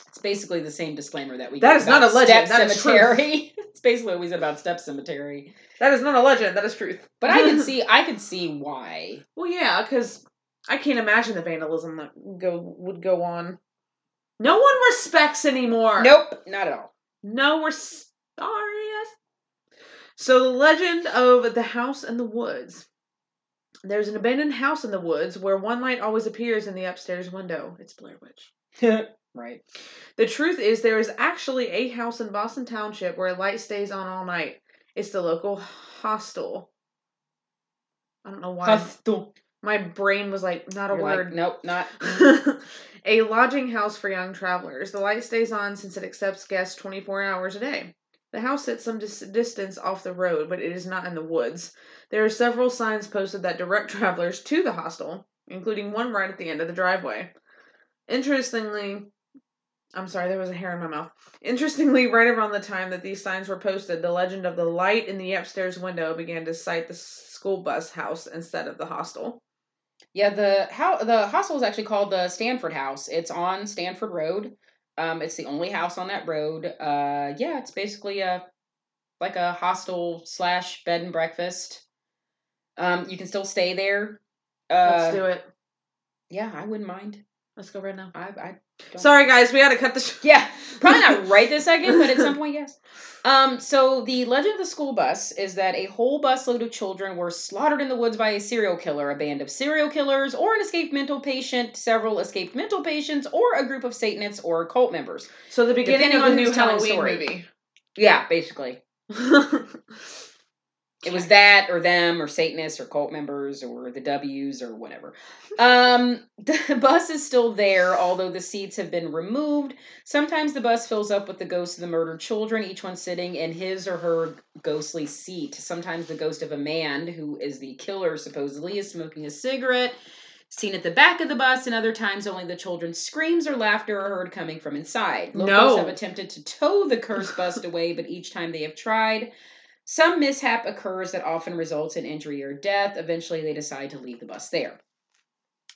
It's basically the same disclaimer that we
That
gave
not a legend,
Step
that is truth.
cemetery. [laughs] it's basically what we said about Step Cemetery.
That is not a legend. That is truth.
But I can [laughs] see, I could see why.
Well, yeah, because I can't imagine the vandalism that go would go on. No one respects anymore.
Nope, not at all.
No, we're sorry. So the legend of the house in the woods. There's an abandoned house in the woods where one light always appears in the upstairs window. It's Blair Witch. [laughs]
right.
The truth is, there is actually a house in Boston Township where a light stays on all night. It's the local hostel. I don't know why.
Hostel.
My brain was like, not a
You're
word.
like, nope, not. [laughs]
a lodging house for young travelers. The light stays on since it accepts guests 24 hours a day. The house sits some dis- distance off the road, but it is not in the woods. There are several signs posted that direct [laughs] travelers to the hostel, including one right at the end of the driveway. Interestingly, I'm sorry, there was a hair in my mouth. Interestingly, right around the time that these signs were posted, the legend of the light in the upstairs window began to cite the school bus house instead of the hostel.
Yeah, the how the hostel is actually called the Stanford House. It's on Stanford Road. Um, it's the only house on that road. Uh, yeah, it's basically a like a hostel slash bed and breakfast. Um, you can still stay there. Uh,
Let's do it.
Yeah, I wouldn't mind.
Let's go right now.
I, I don't-
Sorry, guys, we had to cut the. Sh-
Yeah, probably not [laughs] right this second, but at some point, yes. Um, so the legend of the school bus is that a whole busload of children were slaughtered in the woods by a serial killer, a band of serial killers, or an escaped mental patient, several escaped mental patients, or a group of Satanists or cult members.
so the beginning
Depending
of the new
telling
Halloween
story.
movie.
Yeah, basically. [laughs] It was that or them or Satanists or cult members or the W's or whatever. Um, [laughs] the bus is still there, although the seats have been removed. Sometimes the bus fills up with the ghosts of the murdered children, each one sitting in his or her ghostly seat. Sometimes the ghost of a man, who is the killer supposedly, is smoking a cigarette. Seen at the back of the bus, and other times only the children's screams or laughter are heard coming from inside. Locals
No.
have attempted to tow the cursed bus away, but each time they have tried, some mishap occurs that often results in injury or death. Eventually, they decide to leave the bus there.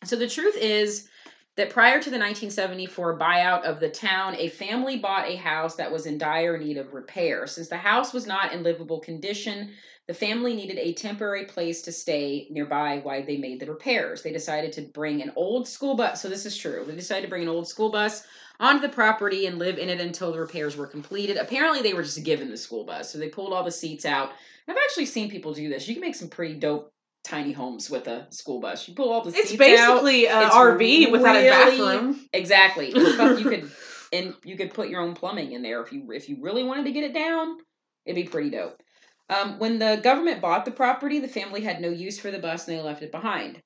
So, the truth is that prior to the 1974 buyout of the town, a family bought a house that was in dire need of repair. Since the house was not in livable condition, the family needed a temporary place to stay nearby while they made the repairs. They decided to bring an old school bus. So, this is true. They decided to bring an old school bus onto the property and live in it until the repairs were completed. Apparently, they were just given the school bus, so they pulled all the seats out. I've actually seen people do this. You can make some pretty dope tiny homes with a school bus. You pull all the
It's
seats out.
It's basically an RV without a bathroom.
Exactly. You could and [laughs] you could put your own plumbing in there if you if you really wanted to get it down. It'd be pretty dope. Um, when the government bought the property, the family had no use for the bus and they left it behind.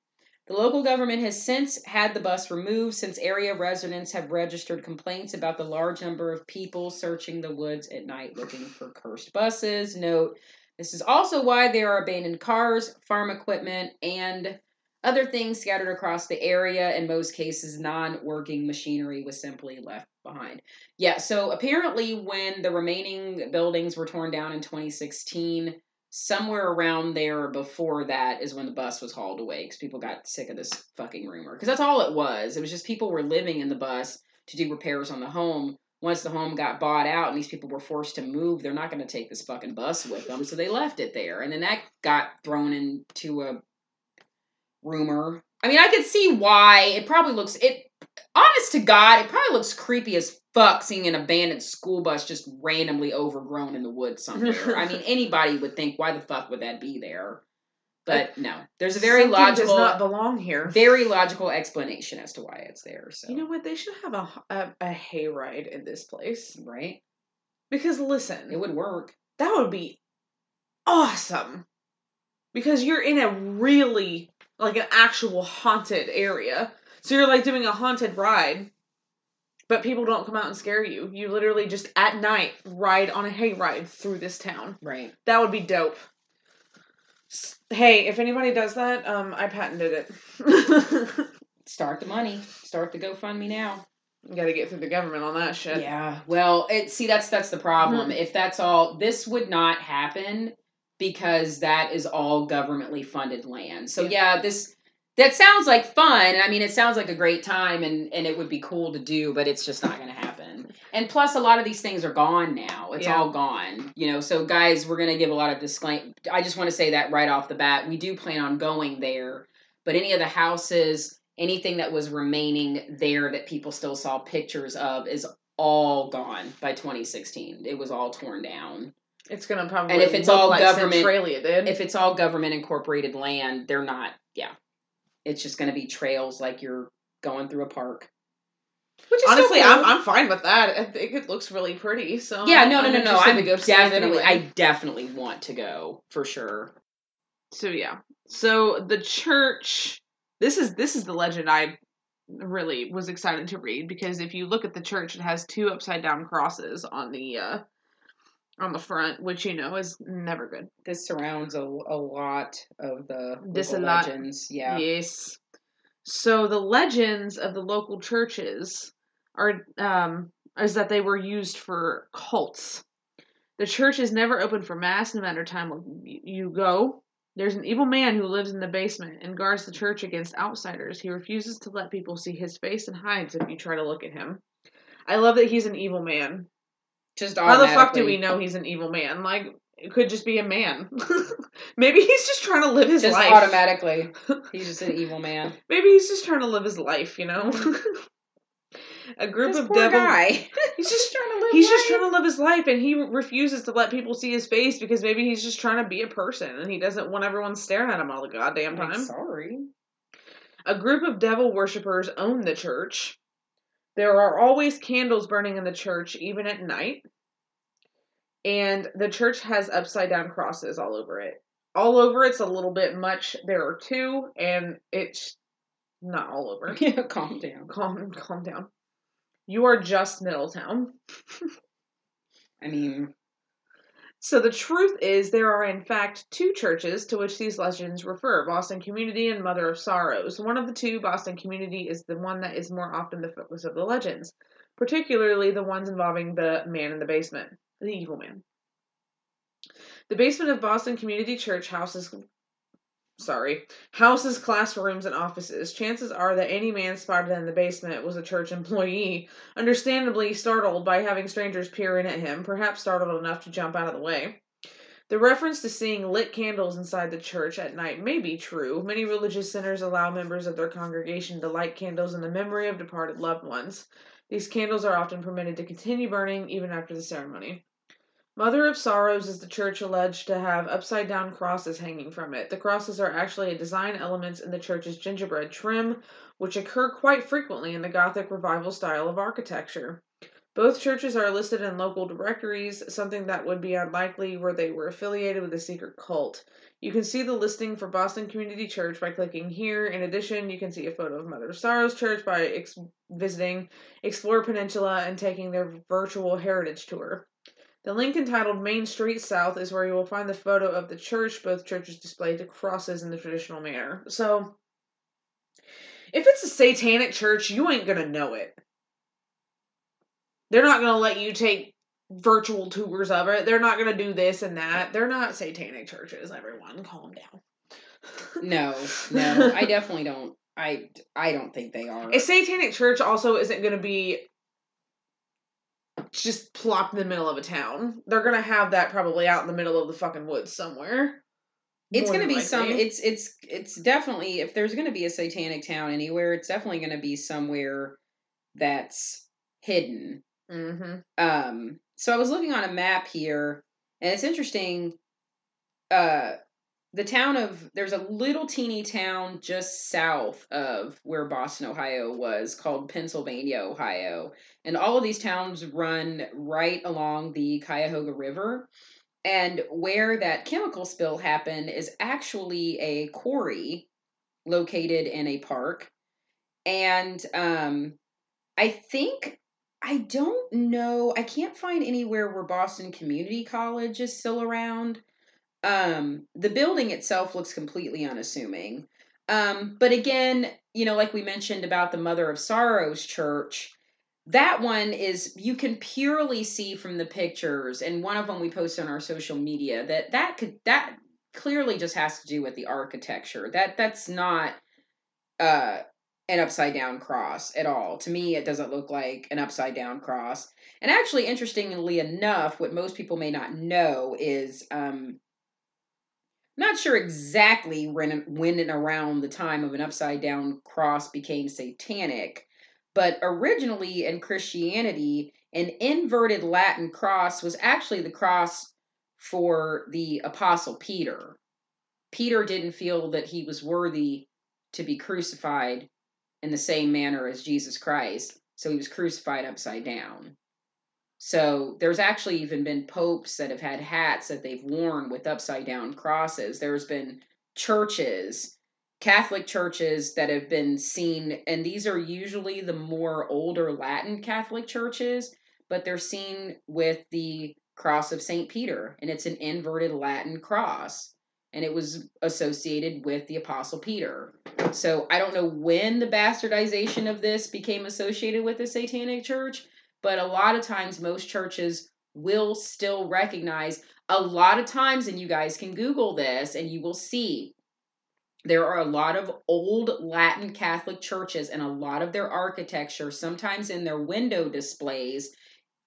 The local government has since had the bus removed since area residents have registered complaints about the large number of people searching the woods at night looking for cursed buses. Note, this is also why there are abandoned cars, farm equipment, and other things scattered across the area. In most cases, non working machinery was simply left behind. Yeah, so apparently, when the remaining buildings were torn down in 2016, somewhere around there before that is when the bus was hauled away because people got sick of this fucking rumor. Because that's all it was. It was just people were living in the bus to do repairs on the home. Once the home got bought out and these people were forced to move, they're not going to take this fucking bus with them. So they left it there. And then that got thrown into a rumor. I mean, I could see why. It probably looks it honest to God, it probably looks creepy as fuck seeing an abandoned school bus just randomly overgrown in the woods somewhere. I mean, [laughs] anybody would think, why the fuck would that be there? But no, there's a very
Something
logical,
does not belong here.
very logical explanation as to why it's there. So
You know what? They should have a, a a hayride in this place.
right,
Because listen,
it would work.
that would be awesome. Because you're in a really like an actual haunted area. So you're like doing a haunted ride. But people don't come out and scare you. You literally just at night ride on a hayride through this town.
Right.
That would be dope. Hey, if anybody does that, um, I patented it. [laughs]
Start the money. Start the GoFundMe now.
You got to get through the government on that shit.
Yeah. Well, it see that's that's the problem. If that's all, this would not happen because that is all governmentally funded land. So yeah, this that sounds like fun. I mean, it sounds like a great time, and and it would be cool to do, but it's just not going to happen. And plus, a lot of these things are gone now. It's
Yeah.
all gone. You know. So guys, we're going to give a lot of disclaim. I just want to say that right off the bat, we do plan on going there, but any of the houses. Anything that was remaining there that people still saw pictures of is all gone by 2016. It was all torn down.
It's gonna probably
And if it's all
like
government-
Centralia did.
If it's all government incorporated land, they're not. Yeah, it's just going to be trails like you're going through a park. Which is so
Honestly,
cool.
I'm I'm fine with that. I think it looks really pretty. So
yeah, no, no, no, no. I'm
go
definitely, I definitely want to go for sure.
So yeah. So the church. This is this is the legend I really was excited to read because if you look at the church, it has two upside down crosses on the uh on the front, which you know is never good.
This surrounds a, a lot of the
This
local
a lot.
legends. Yeah.
Yes. So the legends of the local churches are um is that they were used for cults. The church is never open for mass no matter time you go. There's an evil man who lives in the basement and guards the church against outsiders. He refuses to let people see his face and hides if you try to look at him. I love that he's an evil man.
Just
How the fuck do we know he's an evil man? Like, it could just be a man. [laughs] Maybe he's just trying to live his
Just
life.
automatically, [laughs] he's just an evil man.
Maybe he's just trying to live his life, you know? [laughs] a group
This
of devil.
guy.
He's just
trying to live.
He's just trying to live his life and he refuses to let people see his face because maybe he's just trying to be a person and he doesn't want everyone staring at him all the goddamn time.
sorry.
A group of devil worshippers own the church. There are always candles burning in the church, even at night. And the church has upside down crosses all over it. All over it's a little bit much. There are two, and it's not all over. [laughs]
Yeah, calm down.
calm, calm down. You are just Middletown. [laughs]
I mean,
So the truth is, there are in fact two churches to which these legends refer Boston Community and Mother of Sorrows. One of the two, Boston Community, is the one that is more often the focus of the legends, particularly the ones involving the man in the basement, the evil man. The basement of Boston Community Church houses. Sorry, houses classrooms and offices. Chances are that any man spotted in the basement was a church employee, understandably startled by having strangers peer in at him, perhaps startled enough to jump out of the way. The reference to seeing lit candles inside the church at night may be true. Many religious centers allow members of their congregation to light candles in the memory of departed loved ones. These candles are often permitted to continue burning even after the ceremony. Mother of Sorrows is the church alleged to have upside down crosses hanging from it. The crosses are actually a design element in the church's gingerbread trim, which occur quite frequently in the Gothic revival style of architecture. Both churches are listed in local directories, something that would be unlikely where they were affiliated with a secret cult. You can see the listing for Boston Community Church by clicking here. In addition, you can see a photo of Mother of Sorrows Church by ex- visiting Explore Peninsula and taking their virtual heritage tour. The link entitled Main Street South is where you will find the photo of the church. Both churches display the crosses in the traditional manner. So, if it's a satanic church, you ain't gonna know it. They're not gonna let you take virtual tours of it. They're not gonna do this and that. They're not satanic churches. Everyone, calm down. [laughs]
no, no, I definitely don't. I, I don't think they are.
A satanic church also isn't going to be just plopped in the middle of a town. They're going to have that probably out in the middle of the fucking woods somewhere.
It's going to be some. It's it's it's definitely if there's going to be a satanic town anywhere, it's definitely going to be somewhere that's hidden.
Mhm.
Um, so I was looking on a map here, and it's interesting. Uh, the town of there's a little teeny town just south of where Boston, Ohio was called Pennsylvania, Ohio, and all of these towns run right along the Cuyahoga River. And where that chemical spill happened is actually a quarry located in a park. And um, I think I don't know. I can't find anywhere where Boston Community College is still around. Um, the building itself looks completely unassuming. Um, but again, you know, like we mentioned about the Mother of Sorrows Church, that one is you can purely see from the pictures, and one of them we post on our social media that that could that clearly just has to do with the architecture. That that's not uh an upside down cross at all. To me, it doesn't look like an upside down cross. And actually, interestingly enough, what most people may not know is um, not sure exactly when, when and around the time of an upside down cross became satanic, but originally in Christianity, an inverted Latin cross was actually the cross for the Apostle Peter. Peter didn't feel that he was worthy to be crucified in the same manner as Jesus Christ. So he was crucified upside down. So there's actually even been popes that have had hats that they've worn with upside down crosses. There's been churches, Catholic churches that have been seen, and these are usually the more older Latin Catholic churches, but they're seen with the cross of St. Peter, and it's an inverted Latin cross. And it was associated with the Apostle Peter. So I don't know when the bastardization of this became associated with the Satanic Church, but a lot of times most churches will still recognize a lot of times, and you guys can Google this and you will see there are a lot of old Latin Catholic churches and a lot of their architecture, sometimes in their window displays,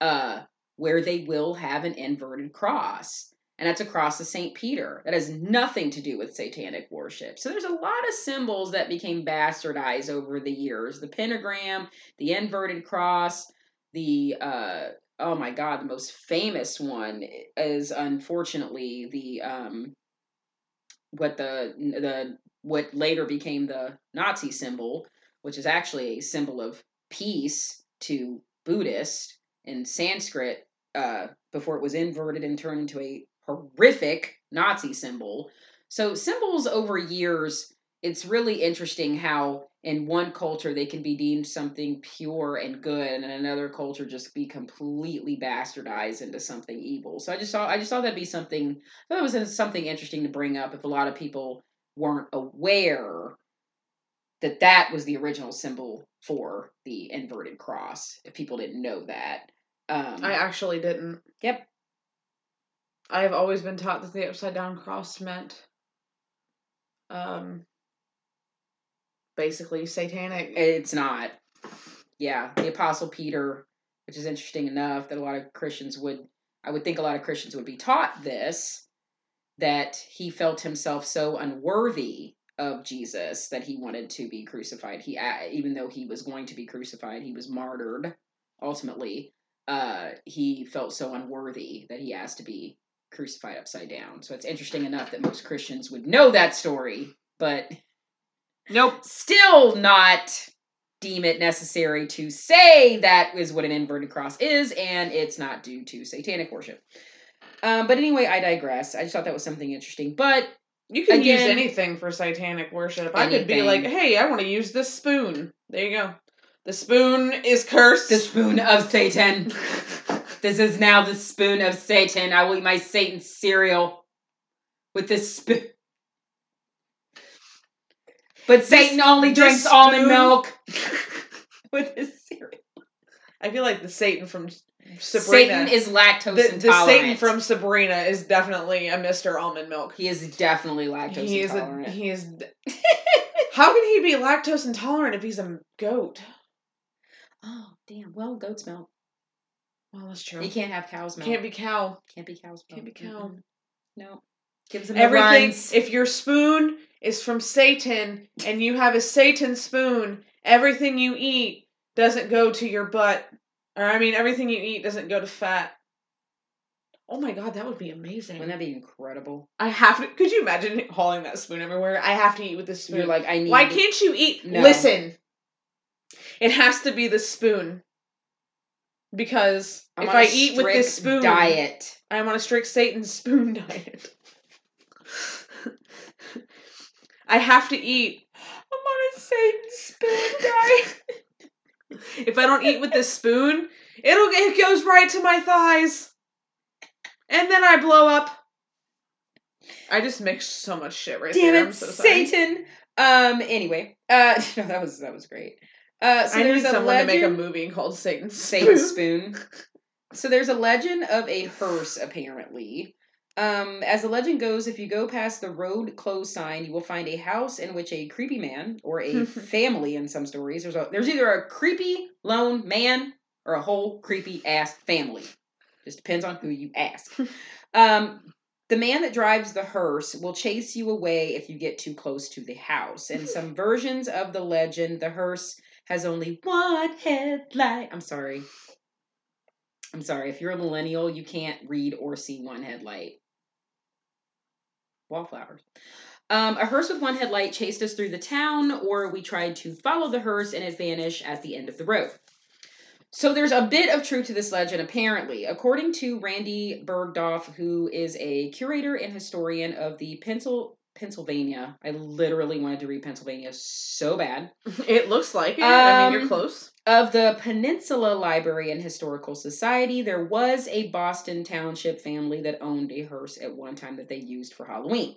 uh, where they will have an inverted cross. And that's a cross of St. Peter. That has nothing to do with satanic worship. So there's a lot of symbols that became bastardized over the years the pentagram, the inverted cross, the uh, oh my god the most famous one is unfortunately the um what the the what later became the nazi symbol which is actually a symbol of peace to buddhist in sanskrit uh before it was inverted and turned into a horrific nazi symbol. So symbols over years it's really interesting how in one culture they can be deemed something pure and good and in another culture just be completely bastardized into something evil so i just saw i just thought that'd be something i thought that was something interesting to bring up if a lot of people weren't aware that that was the original symbol for the inverted cross if people didn't know that um,
I actually didn't.
Yep.
I have always been taught that the upside down cross meant um basically satanic.
It's not. Yeah, the Apostle Peter, which is interesting enough that a lot of Christians would, I would think a lot of Christians would be taught this, that he felt himself so unworthy of Jesus that he wanted to be crucified. He, even though he was going to be crucified, he was martyred ultimately. Uh, he felt so unworthy that he asked to be crucified upside down. So it's interesting enough that most Christians would know that story, but
Nope.
Still not deem it necessary to say that is what an inverted cross is, and it's not due to satanic worship. Um, but anyway, I digress. I just thought that was something interesting. But
you can again, use anything for satanic worship. Anything. I could be like, hey, I want to use this spoon. There you go. The spoon is cursed.
The spoon of Satan. this is now the spoon of Satan. I will eat my Satan cereal with this spoon. But Satan this, only drinks almond milk [laughs] with his cereal.
I feel like the Satan from
Sabrina
Sabrina
is lactose
the,
intolerant.
The Satan from Sabrina is definitely a Mr. Almond Milk.
He is definitely lactose he intolerant.
Is a, he is. [laughs] How can he be lactose intolerant if he's a goat?
Oh damn! Well, goat's milk.
Well, that's true.
He can't have cow's milk.
Can't be cow.
Can't be cow's
milk. Can't be cow. Mm-hmm.
No. Gives
everything. If your spoon is from Satan and you have a Satan spoon, everything you eat doesn't go to your butt. Or I mean everything you eat doesn't go to fat. Oh my god, that would be amazing.
Wouldn't that be incredible?
I have to could you imagine hauling that spoon everywhere? I have to eat with this spoon.
You're like, I need
Why can't you eat no. listen. It has to be the spoon. Because
I'm
if I eat with this spoon
diet.
I'm on a strict Satan spoon [laughs] diet. I have to eat.
I'm on a Satan spoon diet. [laughs]
if I don't eat with this spoon, it'll it goes right to my thighs, and then I blow up. I just mixed so much shit right
Damn
there.
it, I'm so. Satan. Um. Anyway, uh, [laughs] no, that was that was great. Uh, so
I need someone
legend,
to make a movie called Satan's
Satan Spoon. so there's a legend of a hearse, apparently, um, as the legend goes, if you go past the road closed sign, you will find a house in which a creepy man or a [laughs] family in some stories. There's a, there's either a creepy lone man or a whole creepy ass family. Just depends on who you ask. [laughs] um, the man that drives the hearse will chase you away if you get too close to the house. In [laughs] some versions of the legend, the hearse has only one headlight. I'm sorry. I'm sorry. If you're a millennial, you can't read or see one headlight wallflowers. Um, a hearse with one headlight chased us through the town, or we tried to follow the hearse and it vanished at the end of the road. So there's a bit of truth to this legend, apparently. According to Randy Bergdorf, who is a curator and historian of the Pencil Pennsylvania. I literally wanted to read Pennsylvania so bad. [laughs]
It looks like it. Um, I mean, you're um, close.
Of the Peninsula Library and Historical Society, there was a Boston Township family that owned a hearse at one time that they used for Halloween.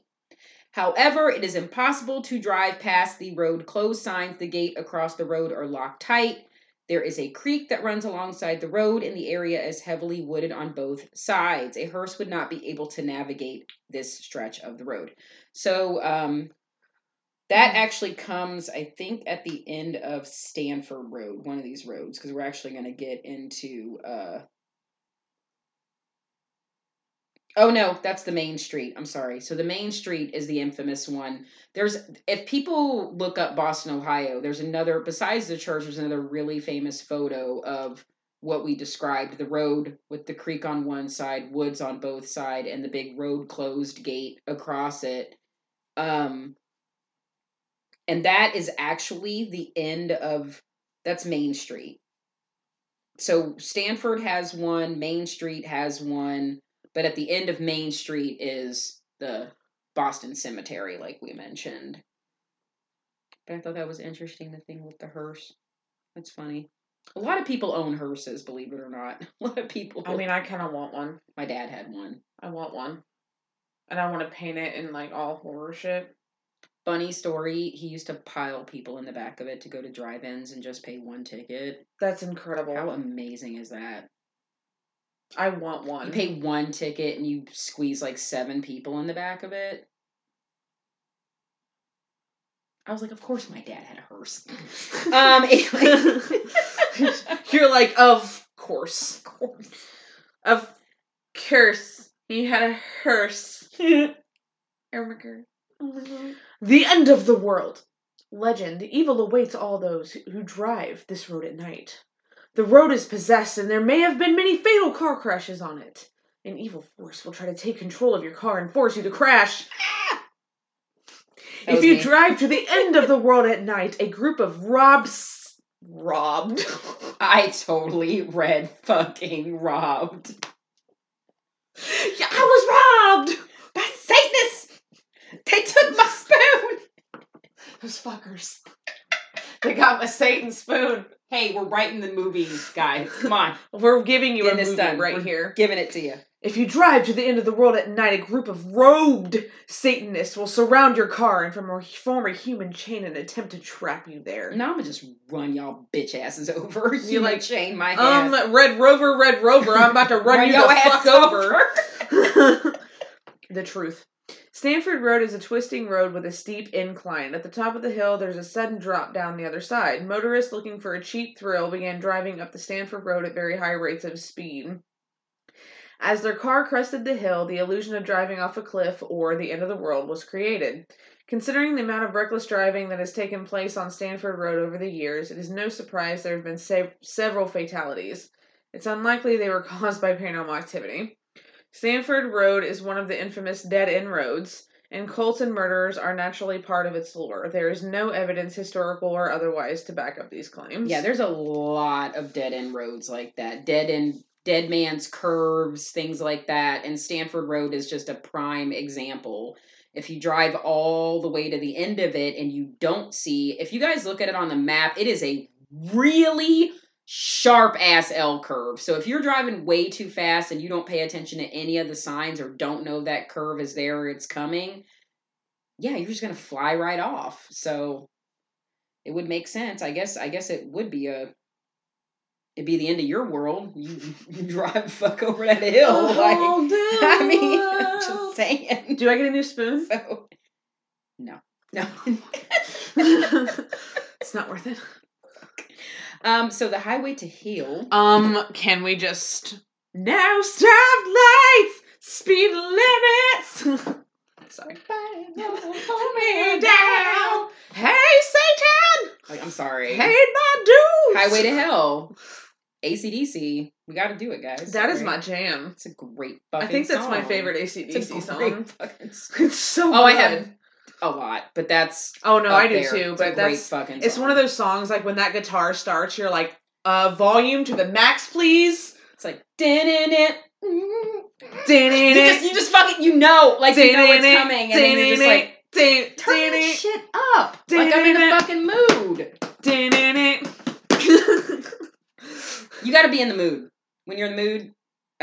However, it is impossible to drive past the road closed signs. The gate across the road are locked tight. There is a creek that runs alongside the road, and the area is heavily wooded on both sides. A hearse would not be able to navigate this stretch of the road. So, um, that actually comes, I think, at the end of Stanford Road, one of these roads, because we're actually going to get into. Uh... Oh no, that's the main street. I'm sorry. So the main street is the infamous one. There's, if people look up Boston, Ohio, there's another, besides the church, there's another really famous photo of what we described the road with the creek on one side, woods on both side, and the big road closed gate across it. Um, and that is actually the end of that's Main Street. So Stanford has one, Main Street has one, but at the end of Main Street is the Boston Cemetery, like we mentioned. But I thought that was interesting the thing with the hearse. That's funny. A lot of people own hearses, believe it or not. [laughs] A lot of people.
I mean, I kind of want one.
my dad had one.
I want one, and I want to paint it in like all horror shit.
Funny story. He used to pile people in the back of it to go to drive-ins and just pay one ticket.
That's incredible.
How amazing is that?
I want one.
You pay one ticket and you squeeze like seven people in the back of it. I was like, of course my dad had a hearse. [laughs] um, anyway. [laughs]
You're like, of course, of course, of course. He had a hearse. [laughs] oh. The end of the world. Legend: Evil awaits all those who drive this road at night. The road is possessed, and there may have been many fatal car crashes on it. An evil force will try to take control of your car and force you to crash. If you
me.
drive to the end of the world at night, a group of robs robbed.
I totally read fucking robbed.
yeah, I was robbed.
By Satanists! They took my spoon!
Those fuckers. [laughs] they got my Satan spoon.
Hey, we're writing the movie, guys. Come on. [laughs]
We're giving you
Getting
a
this
movie
done.
right
We're
here.
Giving it to you.
If you drive to the end of the world at night, a group of robed Satanists will surround your car and from a form a human chain and attempt to trap you there.
Now I'm gonna just run y'all bitch asses over. [laughs]
You
You
like,
chain my
Um. Red Rover, Red Rover, I'm about to run, you
your
the
ass
fuck over.
over.
the truth. Stanford Road is a twisting road with a steep incline. At the top of the hill, there's a sudden drop down the other side. Motorists looking for a cheap thrill began driving up the Stanford Road at very high rates of speed. As their car crested the hill, the illusion of driving off a cliff or the end of the world was created. Considering the amount of reckless driving that has taken place on Stanford Road over the years, it is no surprise there have been sev- several fatalities. It's unlikely they were [laughs] caused by paranormal activity. Stanford Road is one of the infamous dead end roads, and cults and murderers are naturally part of its lore. There is no evidence, historical or otherwise, to back up these claims.
Yeah, there's a lot of dead end roads like that. Dead end, dead man's curves, things like that. And Stanford Road is just a prime example. If you drive all the way to the end of it and you don't see, if you guys look at it on the map, it is a really sharp ass L curve. So if you're driving way too fast and you don't pay attention to any of the signs or don't know that curve is there or it's coming, yeah, you're just gonna fly right off. So it would make sense. I guess I guess it would be a it'd be the end of your world. You, [laughs] you drive fuck over that hill. [laughs] like [laughs] I mean, I'm just saying.
Do I get a new spoon?
So no. No.
it's not worth it.
Um so the highway to hell.
Um, can we just now stop lights, speed limits? [laughs] Sorry. Hold me down. Hey Satan!
Like I'm sorry.
Hey my dude!
Highway to Hell. ACDC. We gotta do it, guys.
That is my jam.
It's a great fucking
I think that's my
song.
favorite
It's a
ACDC
great
song.
fucking song.
It's so
Oh, I have a lot, but that's
Oh no, I do
there.
too.
A
But
great
that's
fucking.
it's one of those songs like when that guitar starts, you're like, uh, volume to the max, please.
It's like din it. [laughs] You just, you just fucking you know, like you know it's coming, and then you're just like, turn that shit up. Like I'm in the fucking mood. Din it. You got to be in the mood. When you're in the mood,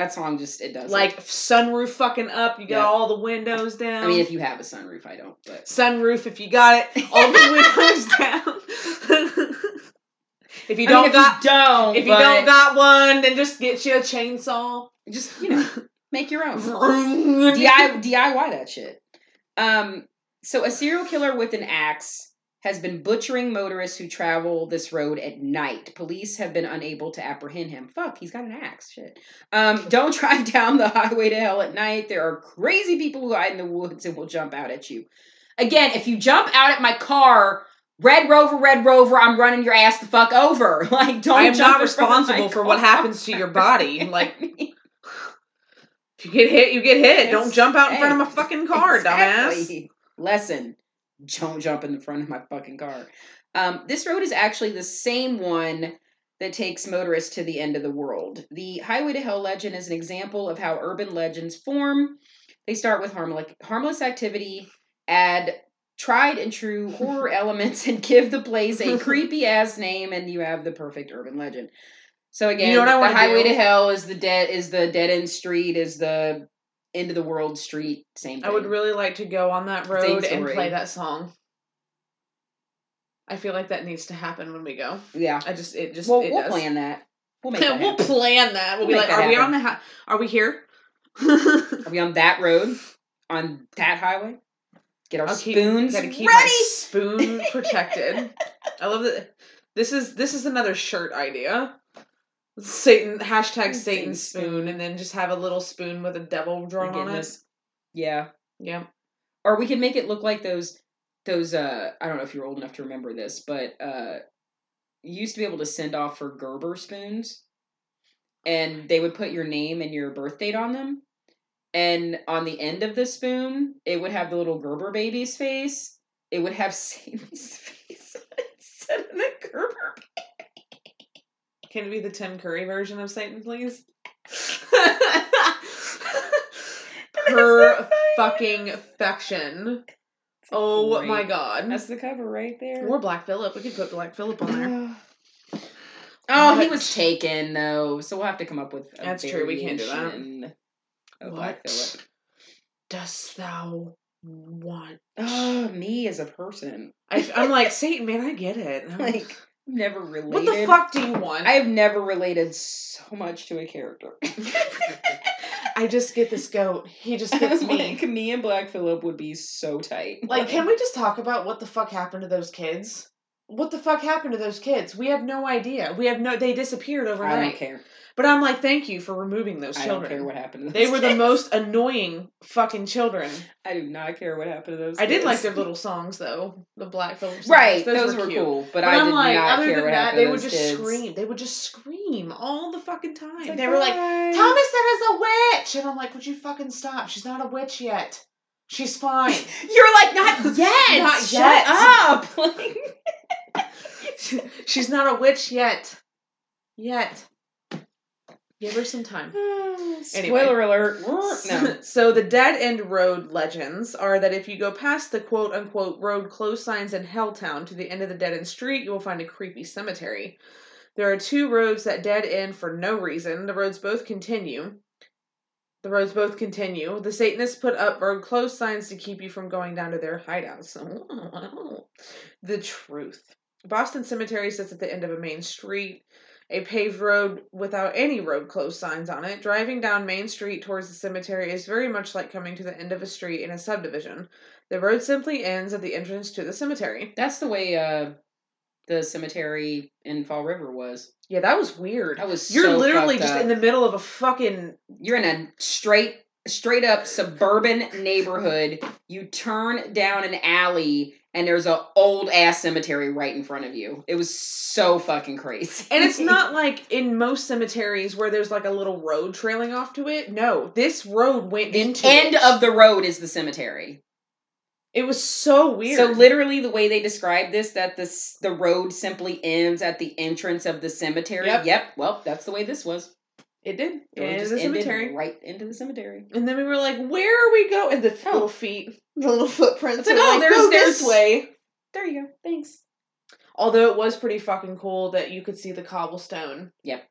that song just it does. it.
like sunroof fucking up, you got
Yeah.
all the windows down.
I mean, if you have a sunroof, I don't. But
sunroof if you got it, all the [laughs] windows down. If you
I mean,
don't
if
got
you don't,
if you don't got one, then just get you a chainsaw.
just you know, [laughs] make your own. DIY, DIY that shit. Um, so a serial killer with an axe has been butchering motorists who travel this road at night. Police have been unable to apprehend him. Fuck, he's got an axe. Shit. Um, [laughs] don't drive down the highway to hell at night. There are crazy people who hide in the woods and will jump out at you. Again, if you jump out at my car, Red Rover, Red Rover, I'm running your ass the fuck over. [laughs] Like, don't.
I am
jump
not
in front of my
responsible for what happens to your body. [laughs] Like if you get hit, you get hit. Don't jump out in front of my fucking car, dumbass.
Exactly. Lesson: Don't jump in the front of my fucking car. Um, this road is actually the same one that takes motorists to the end of the world. The Highway to Hell legend is an example of how urban legends form. They start with harmless, harmless activity, add tried and true [laughs] horror elements, and give the place a [laughs] creepy ass name, and you have the perfect urban legend. So again,
You know what I
the highway
do?
to hell is the dead is the dead end street is the end of the world street. Same. Thing.
I would really like to go on that road and play that song. I feel like that needs to happen when we go.
Yeah.
I just it just
Well,
it
we'll
does.
plan that. We'll make [laughs] that
we'll plan that. We'll,
We'll
be like, are we on the? Ha- are we here?
Are we on that road? On that highway? Get our
I'll keep-
spoons
Gotta keep
ready.
my spoon protected. I love that. This is this is another shirt idea. Satan hashtag
Satan
Satan spoon,
spoon.
and then just have a little spoon with a devil drawn on it.
Goodness. Yeah.
Yeah.
Or we can make it look like those those uh I don't know if you're old enough to remember this, but uh you used to be able to send off for Gerber spoons and they would put your name and your birth date on them. And on the end of the spoon, it would have the little Gerber baby's face. It would have [laughs] Satan's [laughs] face instead of the Gerber.
Can it be the Tim Curry version of Satan, please? [laughs] Per fucking fection. Oh
Great.
my god.
That's the cover right there.
Or Black Phillip. We could put Black Phillip on there. [sighs]
Oh, he was taken though, so we'll have to come up with. A
That's true, we can't do that.
variation Of Black
What
Phillip.
dost thou want?
Oh, me as a person,
I, I'm like [laughs] Satan, man. I get it. I'm
like never related.
what the fuck do you want?
I have never related so much to a character. [laughs]
I just get this goat. He just gets [laughs] me.
like me and Black Phillip would be so tight.
Like, can [laughs] we just talk about what the fuck happened to those kids? What the fuck happened to those kids? We have no idea. We have no. They disappeared overnight.
I don't care.
But I'm like, thank you for removing those
I don't
children.
care what happened. To
They were the
kids.
most annoying fucking children. [laughs]
I do not care what happened to those.
I did
kids.
like their little songs though, the Black Phillip songs.
Right,
those, were, cute.
cool, but,
But,
I
I'm
did
like,
not
other
care
than
what
that,
happened
they
to
would
those
just
kids.
scream. They would just scream all the fucking time.
It's like,
they were like,
"Bye."
Thomasin is a witch, and I'm like, would you fucking stop? She's not a witch yet. She's fine. [laughs]
You're like, not [laughs] yet.
Not
Shut
yet."
up. Like, [laughs]
She's not a witch yet. Yet. Give her some time. [sighs]
Spoiler alert. [laughs] No.
So the dead end road legends are that if you go past the quote unquote road close signs in Helltown to the end of the dead end street, you will find a creepy cemetery. There are two roads that dead end for no reason. The roads both continue. The roads both continue. The Satanists put up road close signs to keep you from going down to their hideouts. [laughs] the truth. Boston Cemetery sits at the end of a main street a paved road without any road closed signs on it. Driving down Main Street towards the cemetery is very much like coming to the end of a street in a subdivision. The road simply ends at the entrance to the cemetery.
That's the way uh, the cemetery in Fall River was.
Yeah, that was weird.
That was
You're
so
literally just
up.
in the middle of a fucking
You're in a straight, straight up suburban neighborhood. You turn down an alley, and there's a old ass cemetery right in front of you. It was so fucking crazy.
and it's not [laughs] like in most cemeteries where there's like a little road trailing off to it. No, this road went
the
into
end
it.
of the road is the cemetery.
It was so weird.
So literally, the way they describe this, that this the road simply ends at the entrance of the cemetery.
Yep.
Well, that's the way this was.
It did.
The
It
just
is
ended
cemetery.
right into the cemetery.
And then we were like, "Where are we going?" And the
Oh.
little feet, the little footprints.
It's like, oh, there's-
go
there's-
this way.
There you go. Thanks.
Although it was pretty fucking cool that you could see the cobblestone.
Yep.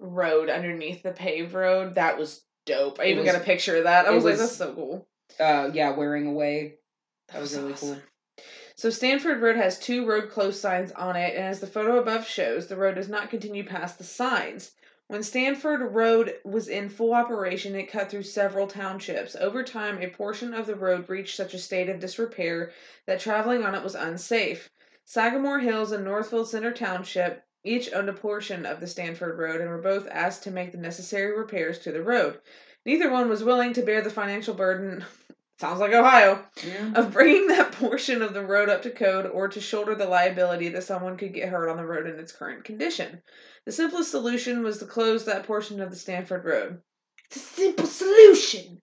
Road underneath the paved road. That was dope. I
It
even
was-
got a picture of that. I
it
was, like, "That's so cool."
Uh, yeah, wearing away. That
That
was
was
really
awesome.
cool.
So Stanford Road has two road close signs on it, and as the photo above shows, the road does not continue past the signs. When Stanford Road was in full operation, it cut through several townships. Over time, a portion of the road reached such a state of disrepair that traveling on it was unsafe. Sagamore Hills and Northfield Center Township each owned a portion of the Stanford Road and were both asked to make the necessary repairs to the road. Neither one was willing to bear the financial burden. Sounds like Ohio
Yeah.
of bringing that portion of the road up to code or to shoulder the liability that someone could get hurt on the road in its current condition. The simplest solution was to close that portion of the Stanford Road. It's a simple solution.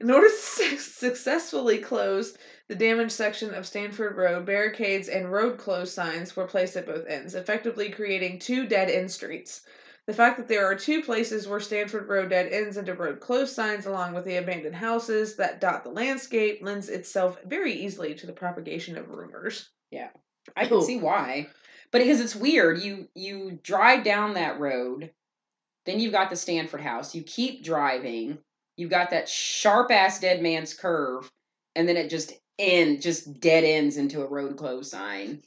In order to [laughs] su- successfully close the damaged section of Stanford Road, barricades and road close signs were placed at both ends, effectively creating two dead end streets. The fact that there are two places where Stanford Road dead ends into road closed signs, along with the abandoned houses that dot the landscape, lends itself very easily to the propagation of rumors.
Yeah, I can
Ooh.
see why. But because it's weird, you you drive down that road, then you've got the Stanford house. You keep driving, you've got that sharp ass dead man's curve, and then it just end just dead ends into a road closed sign.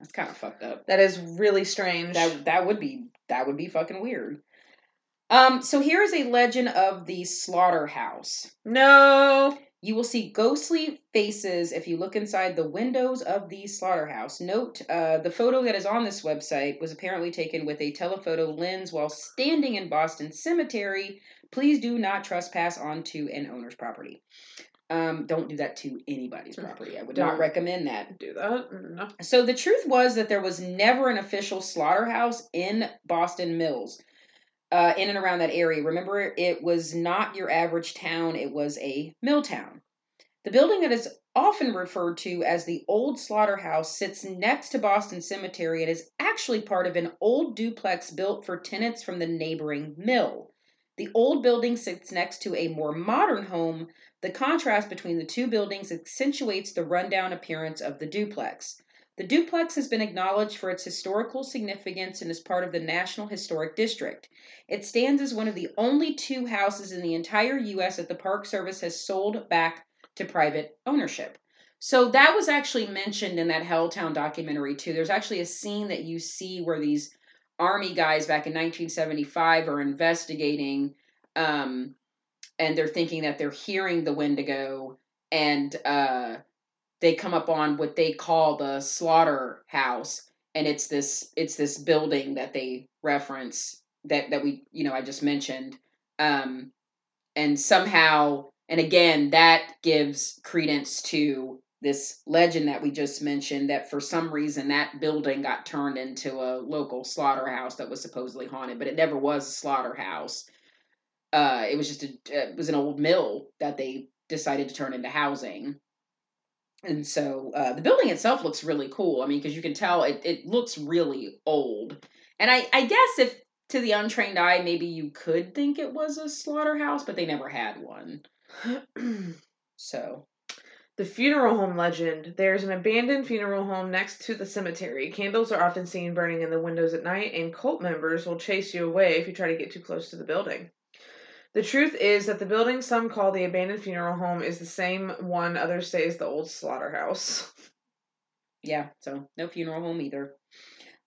That's kind of fucked up.
That is really strange.
That that would be that would be fucking weird. Um, so here is a legend of the slaughterhouse.
no.
You will see ghostly faces if you look inside the windows of the slaughterhouse. Note, uh, the photo that is on this website was apparently taken with a telephoto lens while standing in Boston Cemetery. Please do not trespass onto an owner's property. Um, don't do that to anybody's property. I would not
Don't.
recommend that.
Do that? No.
So the truth was that there was never an official slaughterhouse in Boston Mills, uh, in and around that area. Remember, it was not your average town; it was a mill town. The building that is often referred to as the Old Slaughterhouse sits next to Boston Cemetery and is actually part of an old duplex built for tenants from the neighboring mill. The old building sits next to a more modern home. The contrast between the two buildings accentuates the rundown appearance of the duplex. The duplex has been acknowledged for its historical significance and is part of the National Historic District. It stands as one of the only two houses in the entire U.S. that the Park Service has sold back to private ownership. So that was actually mentioned in that Helltown documentary too. There's actually a scene that you see where these army guys back in 1975 are investigating, um, and they're thinking that they're hearing the Wendigo, and uh, they come up on what they call the slaughterhouse, and it's this it's this building that they reference that that we you know I just mentioned, um, and somehow and again that gives credence to this legend that we just mentioned that for some reason that building got turned into a local slaughterhouse that was supposedly haunted but it never was a slaughterhouse uh it was just a it was an old mill that they decided to turn into housing and so uh, the building itself looks really cool i mean because you can tell it, it looks really old and i i guess if to the untrained eye maybe you could think it was a slaughterhouse but they never had one [clears throat] so
The funeral home legend. There's an abandoned funeral home next to the cemetery. Candles are often seen burning in the windows at night, and cult members will chase you away if you try to get too close to the building. The truth is that the building some call the abandoned funeral home is the same one others say is the old slaughterhouse.
Yeah, so no funeral home either.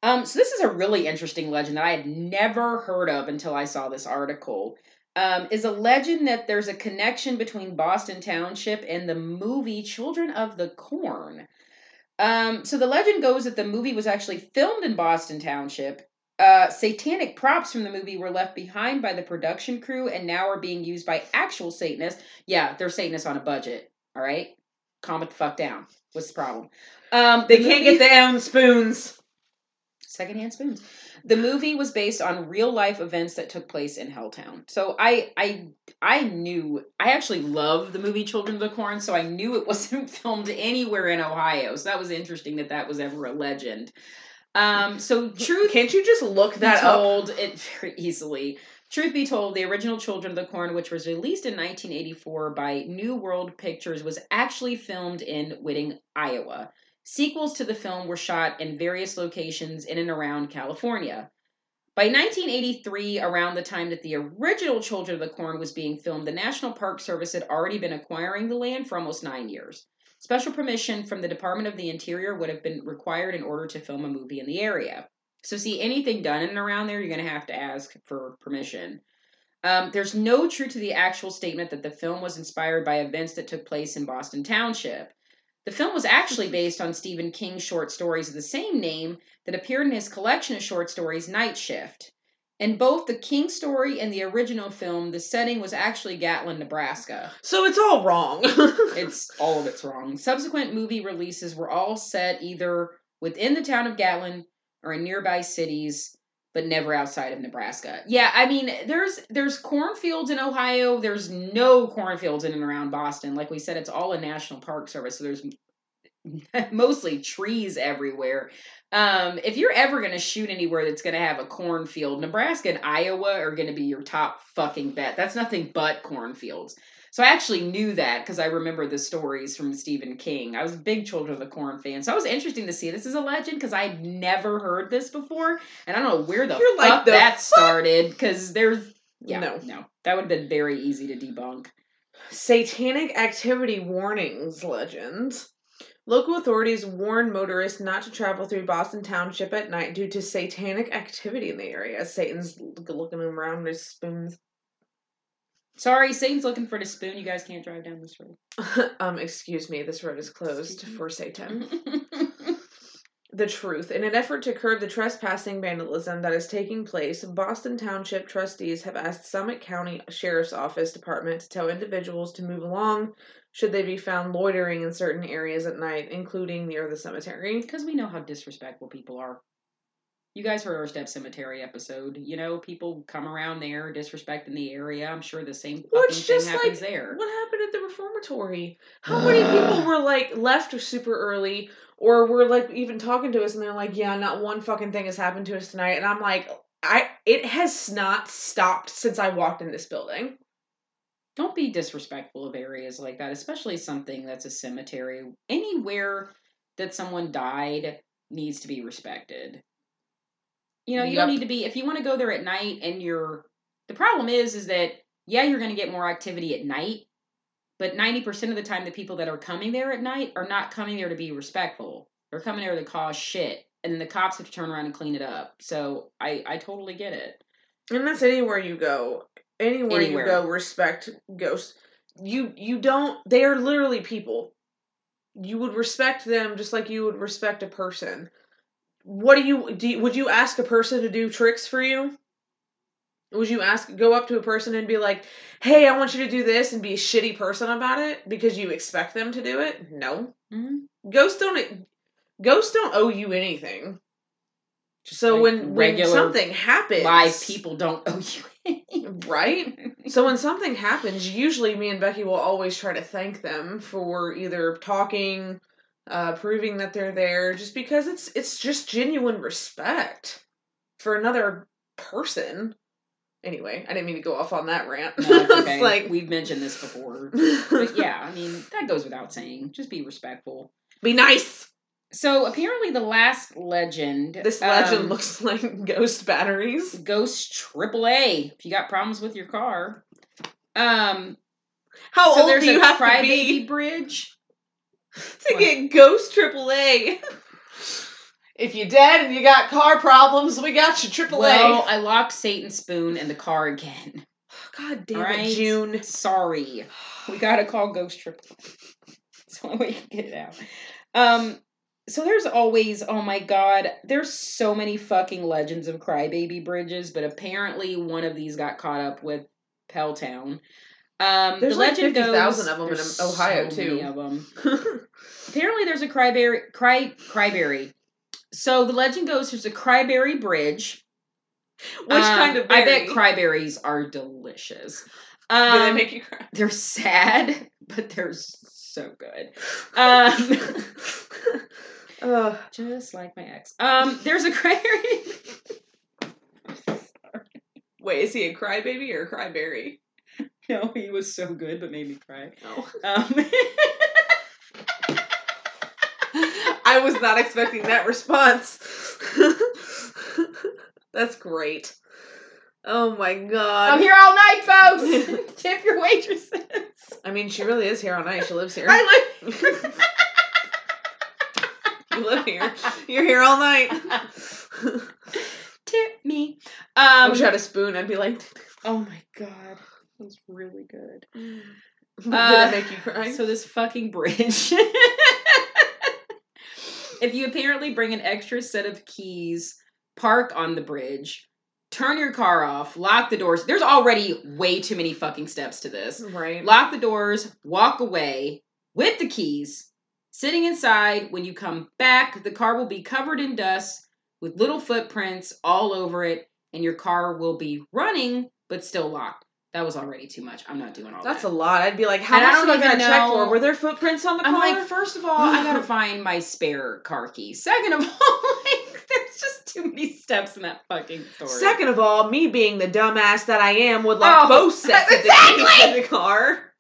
Um, so this is a really interesting legend that I had never heard of until I saw this article. Um, is a legend that there's a connection between Boston Township and the movie Children of the Corn. Um, so the legend goes that the movie was actually filmed in Boston Township. Uh, satanic props from the movie were left behind by the production crew and now are being used by actual Satanists. Yeah, they're Satanists on a budget. All right, calm it the fuck down. What's the problem? Um,
They
the
can't
movie-
get their own spoons.
secondhand spoons. The movie was based on real life events that took place in Helltown. So I I I knew I actually love the movie Children of the Corn, so I knew it [laughs] wasn't filmed anywhere in Ohio. So that was interesting that that was ever a legend. Um, so [laughs] truth
Can't you just look
be
that up?
it very easily. Truth be told, the original Children of the Corn, which was released in 1984 by New World Pictures, was actually filmed in Whiting, Iowa. Sequels to the film were shot in various locations in and around California. By 1983, around the time that the original Children of the Corn was being filmed, the National Park Service had already been acquiring the land for almost nine years. Special permission from the Department of the Interior would have been required in order to film a movie in the area. So, see, anything done in and around there, you're going to have to ask for permission. Um, there's no truth to the actual statement that the film was inspired by events that took place in Boston Township. The film was actually based on Stephen King's short stories of the same name that appeared in his collection of short stories, Night Shift. In both the King story and the original film, the setting was actually Gatlin, Nebraska.
So it's all wrong. [laughs]
It's all of it's wrong. Subsequent movie releases were all set either within the town of Gatlin or in nearby cities, but never outside of Nebraska. Yeah, I mean, there's there's cornfields in Ohio. There's no cornfields in and around Boston. Like we said, it's all a national park service, so there's [laughs] mostly trees everywhere. Um, if you're ever going to shoot anywhere that's going to have a cornfield, Nebraska and Iowa are going to be your top fucking bet. That's nothing but cornfields. So I actually knew that because I remember the stories from Stephen King. I was a big Children of the Corn fan, so I was interesting to see this is a legend because I'd never heard this before, and I don't know where the
You're
fuck
like, "The
that
fuck?"
started because there's yeah
No.
no that would have been very easy to debunk.
Satanic activity warnings legends. Local authorities warn motorists not to travel through Boston Township at night due to satanic activity in the area. Satan's looking around his spoons.
Sorry, Satan's looking for the spoon. You guys can't drive down this road. [laughs]
um, excuse me, this road is closed for Satan. [laughs] The truth. In an effort to curb the trespassing vandalism that is taking place, Boston Township trustees have asked Summit County Sheriff's Office Department to tell individuals to move along should they be found loitering in certain areas at night, including near the cemetery.
Because we know how disrespectful people are. You guys heard our Stepp Cemetery episode. You know, people come around there disrespecting the area. I'm sure the same
Well,
fucking
it's
thing
just
happens
like
there.
what happened at the reformatory. How [sighs] many people were like left super early, or we're like even talking to us, and they're like, "Yeah, not one fucking thing has happened to us tonight," and I'm like, "I it has not stopped since I walked in this building."
Don't be disrespectful of areas like that, especially something that's a cemetery. Anywhere that someone died needs to be respected. You know, you don't need to be if you want to go there at night and you're the problem is is that yeah, you're going to get more activity at night, but 90% of the time the people that are coming there at night are not coming there to be respectful. They're coming there to cause shit and then the cops have to turn around and clean it up. So, I I totally get it.
And that's anywhere you go. Anywhere,
Anywhere.
you go, respect ghosts. You you don't. They are literally people. You would respect them just like you would respect a person. What do you do? You, would you ask a person to do tricks for you? Would you ask go up to a person and be like, "Hey, I want you to do this," and be a shitty person about it because you expect them to do it? No,
Mhm.
ghosts don't. Ghosts don't owe you anything.
Just
So
like
when when something happens,
live people don't owe you anything.
right? [laughs] So when something happens, usually me and Becky will always try to thank them for either talking, uh, proving that they're there, just because it's it's just genuine respect for another person. Anyway, I didn't mean to go off on that rant.
No, it's [laughs] okay.
Like,
We've mentioned this before. [laughs] But yeah, I mean, that goes without saying. Just be respectful.
be nice.
So apparently, the last legend.
This legend
um,
looks [laughs] like ghost batteries.
Ghost AAA. If you got problems with your car. Um.
How
so
old
there's
do you
a
have to be
bridge.
to
What?
get ghost AAA? If you're dead and you got car problems, we got you AAA.
Well, I locked Satan's spoon in the car again. [sighs]
God damn
Right.
it, June.
Sorry. We gotta call Ghost Triple. [laughs] That's the only way we can get it out. Um, so there's always, oh my god, there's so many fucking legends of crybaby bridges, but apparently one of these got caught up with Helltown. Um,
There's
the
like
legend
50,000
goes,
of 'em in Ohio,
so
too.
many of 'em. [laughs] Apparently, there's a cryberry, cry, cryberry. So the legend goes, there's a cryberry bridge.
Which
Um,
kind of
I bet cryberries are delicious.
Do they
Um,
make you cry? [laughs]
they're sad, but they're so good. Um,
Ugh. [laughs]
just like my ex. Um, there's a cryberry. [laughs]
wait, is he a crybaby or a cryberry?
no, he was so good, but made me cry.
No.
Um,
I was not expecting that response. [laughs] That's great. Oh my god.
I'm here all night, folks. [laughs] Tip your waitresses.
I mean, she really is here all night. She lives here.
I live. [laughs]
You live here. You're here all night.
Tip me.
I
Um,
wish I had a spoon. I'd be like,
oh my god, that's really good.
did
Uh,
it make you cry?
So this fucking bridge. If you apparently bring an extra set of keys, park on the bridge, turn your car off, lock the doors. There's already way too many fucking steps to this.
right.
Lock the doors, walk away with the keys, sitting inside. When you come back, the car will be covered in dust with little footprints all over it, and your car will be running but still locked. That was already too much. I'm not doing all
That's
that.
a lot. I'd be like, how
And I
much did I
even
gotta check for? Were there footprints on the
I'm
car?
like, first of all, I gotta [laughs] find my spare car key. Second of [laughs] all, like, there's just too many steps in that fucking story.
Second of all, me being the dumbass that I am would lock
Oh,
both sets [laughs] of the
exactly!
keys in the car.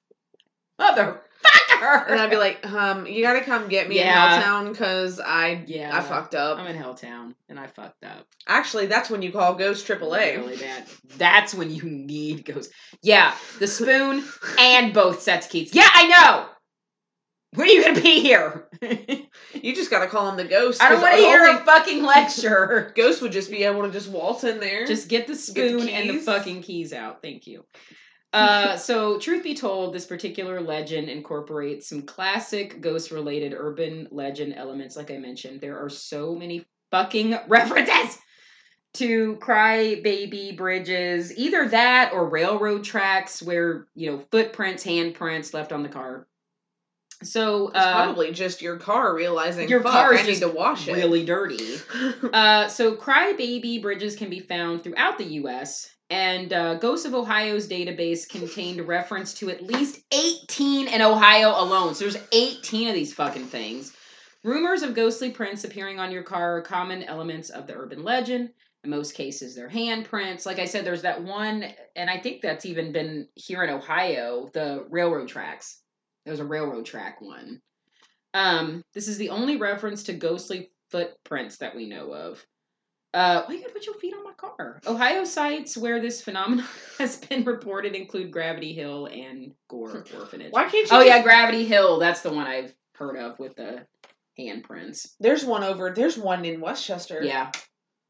[laughs] And I'd be like, um, you gotta come get me
Yeah.
in Helltown because I
yeah,
I fucked up.
I'm in Helltown and I fucked up.
Actually, that's when you call Ghost AAA.
Really bad. That's when you need Ghost. Yeah, the spoon [laughs] and both sets of keys. Yeah, I know. When are you gonna be here?
You just gotta call him the ghost.
I don't want to hear
only
a fucking lecture.
Ghost would just be able to just waltz in there.
Just get the
the
spoon and the fucking keys out. Thank you. Uh, [laughs] so, truth be told, this particular legend incorporates some classic ghost related urban legend elements. Like I mentioned, there are so many fucking [laughs] references to cry baby bridges, either that or railroad tracks where, you know, footprints, handprints left on the car. So,
It's
uh,
probably just your car realizing
your car is
to wash it.
really dirty. [laughs] Uh, so crybaby bridges can be found throughout the U.S. And uh, Ghosts of Ohio's database contained reference to at least 18 in Ohio alone. So there's 18 of these fucking things. Rumors of ghostly prints appearing on your car are common elements of the urban legend. In most cases, they're handprints. Like I said, there's that one, and I think that's even been here in Ohio, the railroad tracks. There was a railroad track one. Um, this is the only reference to ghostly footprints that we know of. Uh, why you gotta put your feet on my car? Ohio sites where this phenomenon [laughs] has been reported include Gravity Hill and Gore Orphanage.
Why can't you?
Oh yeah, Gravity Hill. That's the one I've heard of with the handprints.
There's one over. There's one in Westchester.
Yeah.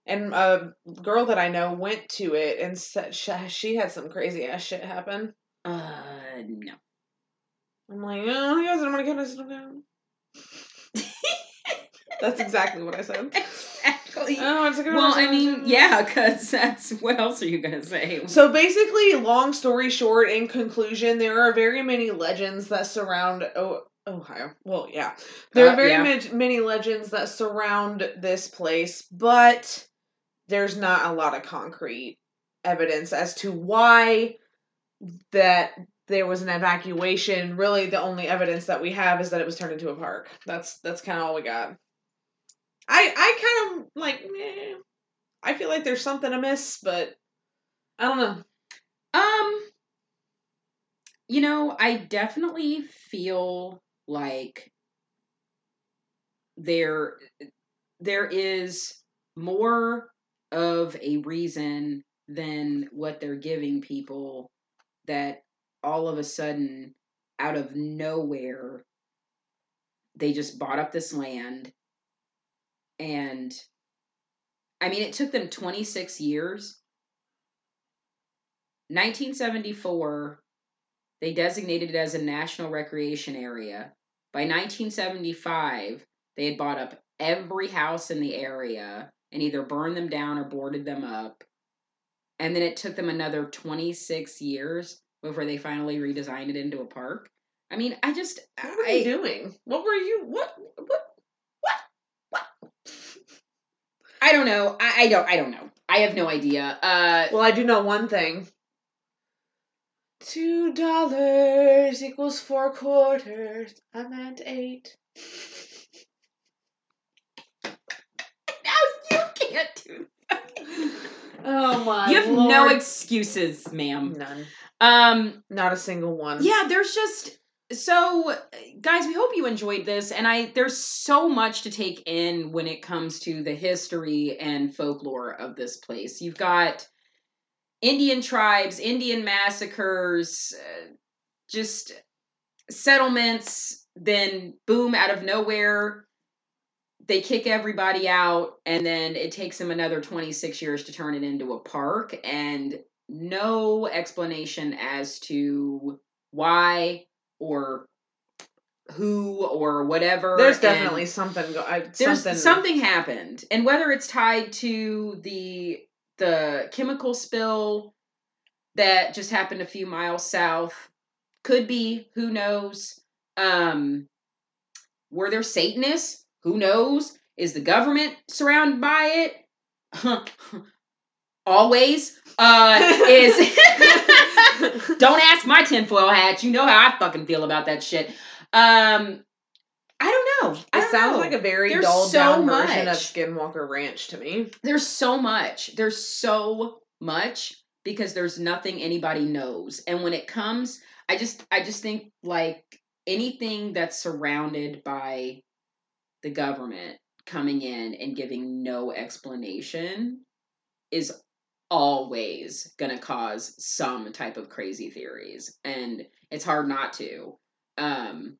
And a girl that I know went to it and said she, had some crazy ass shit happen.
Uh, no.
I'm like, oh, you guys don't want to get us. That's exactly what I said.
Exactly.
Oh, it's a good
well, I mean, yeah, because that's what else are you gonna say?
So basically, long story short, in conclusion, there are very many legends that surround oh, Ohio. Well, yeah, there
Uh,
are very
yeah.
many, many legends that surround this place, but there's not a lot of concrete evidence as to why that there was an evacuation. Really, the only evidence that we have is that it was turned into a park. That's that's kind of all we got. I I kind of like. eh, I feel like there's something amiss, but I don't know.
Um, you know, I definitely feel like there there is more of a reason than what they're giving people that all of a sudden out of nowhere they just bought up this land and I mean it took them 26 years 1974, they designated it as a national recreation area. By 1975, they had bought up every house in the area and either burned them down or boarded them up. And then it took them another 26 years before they finally redesigned it into a park. I mean, I just
What were
I,
you doing? What were you? What? What?
I don't know. I, I don't I don't know. I have no idea. Uh
Well, I do know one thing. Two dollars equals four quarters. I meant eight. [laughs]
now you can't do
Oh my!
You have no excuses, ma'am.
none.
Um
Not a single one.
yeah there's just so guys we hope you enjoyed this and i there's so much to take in when it comes to the history and folklore of this place. You've got indian tribes indian massacres uh, just settlements then boom out of nowhere they kick everybody out and then it takes them another 26 years to turn it into a park and no explanation as to why or who or whatever
There's
and
definitely something. Go- I,
there's
something.
something happened and whether it's tied to the the chemical spill that just happened a few miles south could be who knows um were there satanists who knows is the government surrounded by it [laughs] [laughs] always uh is [laughs] don't ask my tinfoil hat you know how i fucking feel about that shit um i don't know I
It
don't
sounds
know.
like a very
There's
dulled
so
down version of. Skinwalker Ranch to me.
there's so much there's so much because there's nothing anybody knows and when it comes i just i just think like anything that's surrounded by the government coming in and giving no explanation is always going to cause some type of crazy theories and it's hard not to um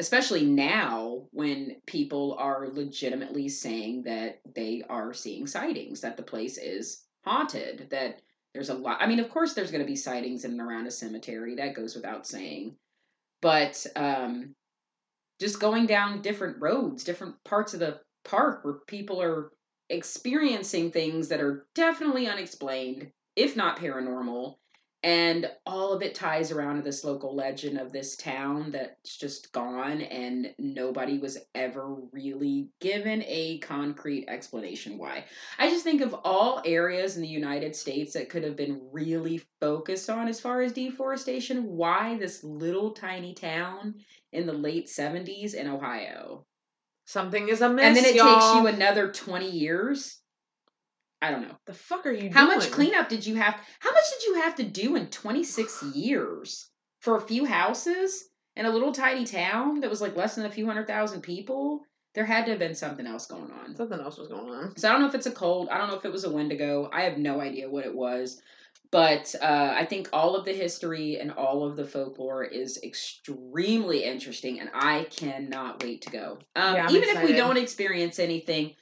especially now when people are legitimately saying that they are seeing sightings that the place is haunted that there's a lot i mean of course there's going to be sightings in and around a cemetery that goes without saying but um just going down different roads different parts of the park where people are experiencing things that are definitely unexplained if not paranormal and all of it ties around to this local legend of this town that's just gone and nobody was ever really given a concrete explanation why. I just think of all areas in the united states that could have been really focused on as far as deforestation why this little tiny town in the late 70s in ohio
Something is amiss.
and then it
y'all.
takes you another 20 years i don't know
The fuck are you
how
doing?
much cleanup did you have? How much did you have to do in 26 years for a few houses in a little tiny town that was like less than a few hundred thousand people? There had to have been something else going on.
Something else was going on.
So I don't know if it's a cold. I don't know if it was a Wendigo. I have no idea what it was. But uh, I think all of the history and all of the folklore is extremely interesting, and I cannot wait to go. Um,
Yeah,
even if we don't experience anything,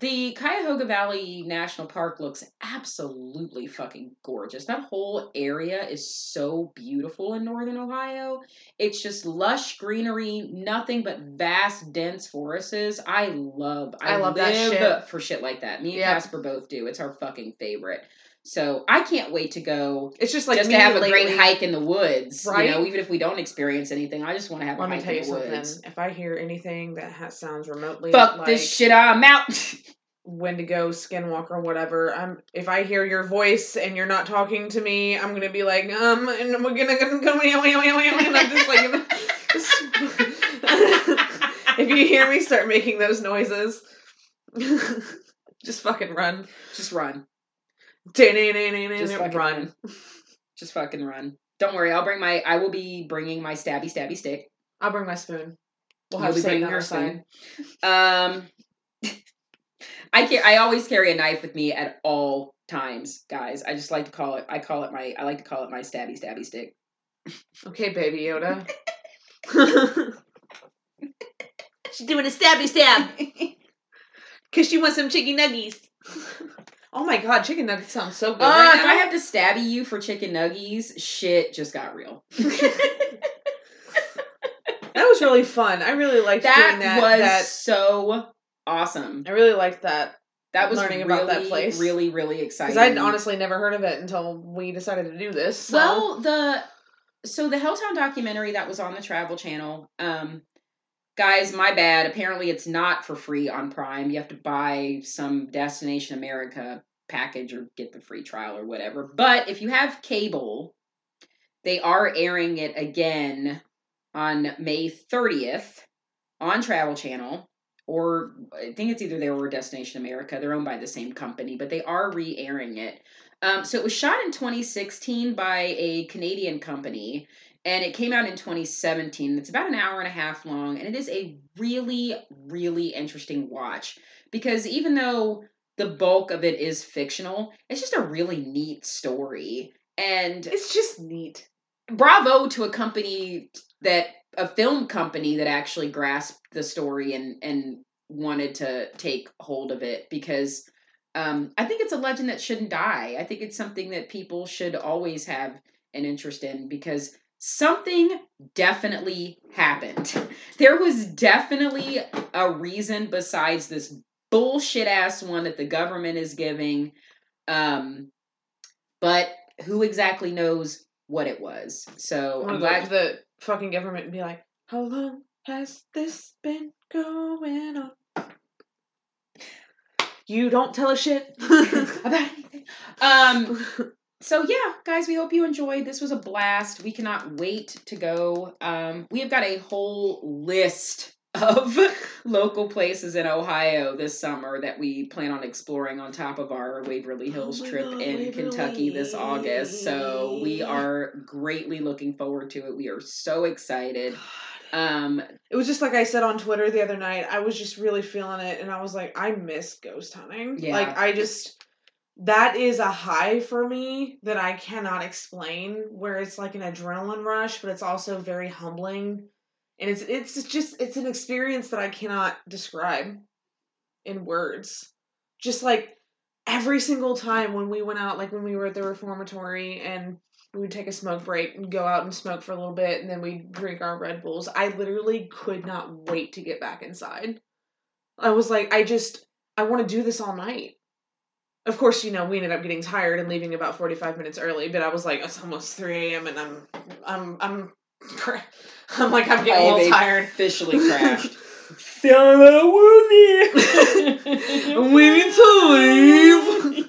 the Cuyahoga Valley National Park looks absolutely fucking gorgeous. That whole area is so beautiful in northern Ohio. It's just lush greenery, nothing but vast, dense forests. I love, I,
I love that shit.
for shit like that. Me and
Yep.
Casper both do. It's our fucking favorite. So I can't wait to go
It's just like
just to have a
lately.
great hike in the woods.
Right?
You know, even if we don't experience anything, I just want to have
Let me
hike
tell you
in the
something.
woods.
If I hear anything that ha- sounds remotely
Fuck
like
this shit, I'm out. [laughs]
Wendigo, Skinwalker, whatever, I'm if I hear your voice and you're not talking to me, I'm gonna be like, um, and we're gonna go, go, I'm just like, [laughs] if you hear me start making those noises, [laughs] just fucking run,
just run.
Just
fucking
run. [laughs]
Just fucking run. Don't worry, I'll bring my. I will be bringing my stabby stabby stick.
I'll bring my spoon. We'll
You'll
have
be
Satan
bringing
on
your
our.
Um, [laughs] I can I always carry a knife with me at all times, guys. I just like to call it. I call it my. I like to call it my stabby stabby stick.
Okay, baby Yoda. [laughs]
She's doing a stabby stab.
Cause she wants some chicken nuggies. Oh my god, chicken nuggets sound so good
Uh,
right
if
now.
I have to stabby you for chicken nuggies, shit just got real. [laughs]
that was really fun. I really liked
that,
doing that.
was
that
so awesome.
I really liked that
That was
learning
really,
about that place.
really, really exciting.
because I'd honestly never heard of it until we decided to do this. So.
Well, the so the Helltown documentary that was on the Travel Channel. Um, guys, my bad. Apparently, it's not for free on Prime. You have to buy some Destination America package or get the free trial or whatever. But if you have cable, they are airing it again on May thirtieth on Travel Channel. Or I think it's either there or Destination America. They're owned by the same company, but they are re-airing it. Um, so it was shot in 2016 by a Canadian company, and it came out in 2017. It's about an hour and a half long, and it is a really, really interesting watch because even though the bulk of it is fictional, it's just a really neat story. And
it's just neat.
bravo to a company that a film company that actually grasped the story and and wanted to take hold of it because um, I think it's a legend that shouldn't die. I think it's something that people should always have an interest in because something definitely happened. There was definitely a reason besides this bullshit ass one that the government is giving. Um, but who exactly knows what it was? So
I'm
I'm glad.
the fucking government and be like, "How long has this been going on?" You don't tell a shit [laughs]
about anything. Um, [laughs] so yeah, guys, we hope you enjoyed. This was a blast. We cannot wait to go. Um, we have got a whole list of [laughs] local places in Ohio this summer that we plan on exploring on top of our Waverly Hills
Oh
trip
God,
in Kentucky this August. So we are greatly looking forward to it. We are so excited. Um,
It was just like I said on Twitter the other night. I was just really feeling it, and I was like, I miss ghost hunting.
Yeah.
Like I just that is a high for me that I cannot explain. Where it's like an adrenaline rush, but it's also very humbling, and it's it's just it's an experience that I cannot describe in words. Just like every single time when we went out, like when we were at the reformatory and we would take a smoke break and go out and smoke for a little bit and then we'd drink our Red Bulls. I literally could not wait to get back inside. I was like, I just, I want to do this all night. Of course, you know, we ended up getting tired and leaving about 45 minutes early, but I was like, it's almost 3 a.m. and I'm, I'm, I'm, [laughs] I'm like, I'm getting a little tired.
officially crashed. [laughs]
I'm waiting [laughs] to leave.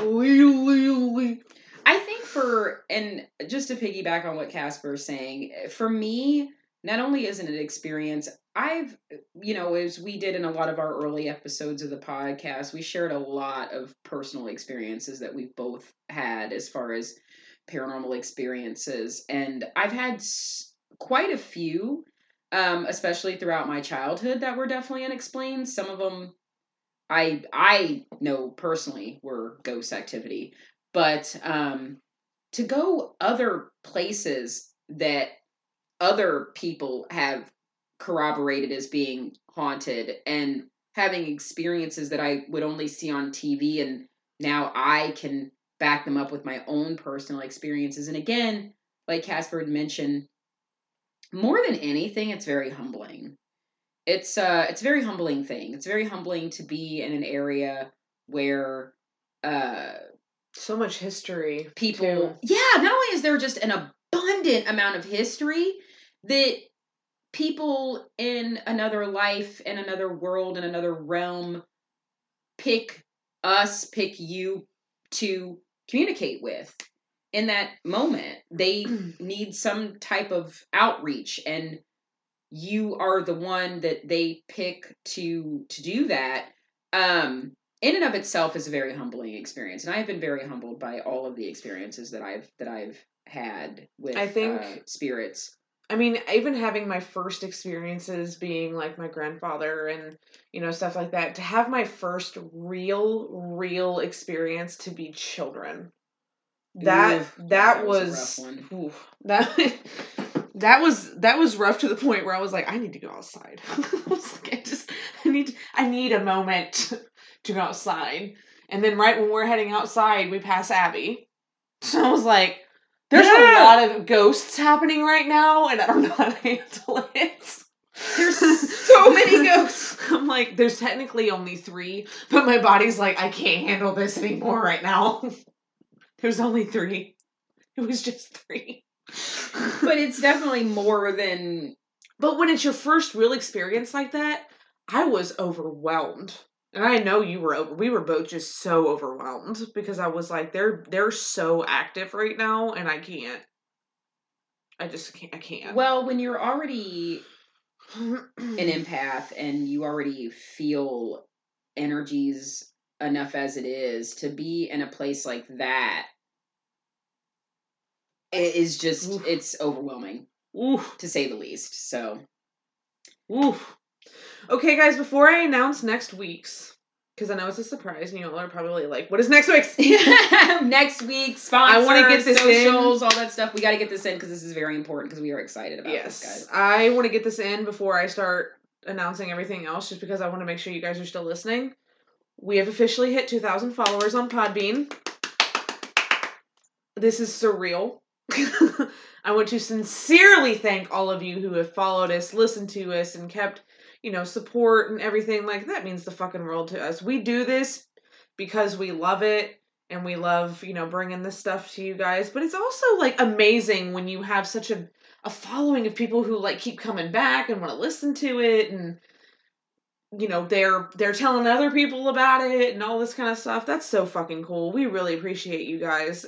leave, leave, leave.
I think for and just to piggyback on what Casper is saying, for me, not only isn't it experience, I've you know, as we did in a lot of our early episodes of the podcast, we shared a lot of personal experiences that we've both had as far as paranormal experiences, and I've had quite a few, um, especially throughout my childhood, that were definitely unexplained. Some of them. I I know personally were ghost activity, but um to go other places that other people have corroborated as being haunted and having experiences that I would only see on TV and now I can back them up with my own personal experiences and again like Casper had mentioned more than anything it's very humbling it's uh it's a very humbling thing it's very humbling to be in an area where uh
So much history.
people
too.
yeah not only is there just an abundant amount of history that people in another life in another world in another realm pick us pick you to communicate with in that moment. They [clears throat] need some type of outreach and you are the one that they pick to to do that. Um in and of itself is a very humbling experience and i've been very humbled by all of the experiences that i've that i've had with
I think-
uh, spirits
I mean, even having my first experiences being like my grandfather and, you know, stuff like that, to have my first real, real experience to be children. That
Oof,
that
that was
was, oof, that [laughs] that was that was rough to the point where I was like, I need to go outside. [laughs] I was like, I just I need I need a moment [laughs] to go outside. And then right when we're heading outside, we pass Abby. So I was like, there's
Yeah.
a lot of ghosts happening right now, and I don't know how to handle it.
There's [laughs] so many ghosts.
I'm like, there's technically only three, but my body's like, I can't handle this anymore right now. [laughs] there's only three. It was just three.
but [laughs] it's definitely more than
But when it's your first real experience like that, I was overwhelmed. And I know you were over we were both just so overwhelmed because I was like they're they're so active right now and I can't. I just can't I can't.
well when you're already
an [clears throat]
empath and you already feel energies enough as it is to be in a place like that it is just
Oof.
it's overwhelming
Oof.
to say the least so
Oof. Okay, guys, before I announce next week's, because I know it's a surprise, and you all are probably like, what is next week's? [laughs] [laughs]
next week sponsors
I wanna get this in.
all that stuff we got to get this in because this is very important because we are excited about
yes.
this guys
I want to get this in before I start announcing everything else just because I want to make sure you guys are still listening. We have officially hit 2,000 followers on Podbean. This is surreal. [laughs] I want to sincerely thank all of you who have followed us, listened to us, and kept, you know, support and everything. Like, that means the fucking world to us. We do this because we love it and we love, you know, bringing this stuff to you guys. But it's also, like, amazing when you have such a, a following of people who, like, keep coming back and want to listen to it and you know they're they're telling other people about it and all this kind of stuff that's so fucking cool we really appreciate you guys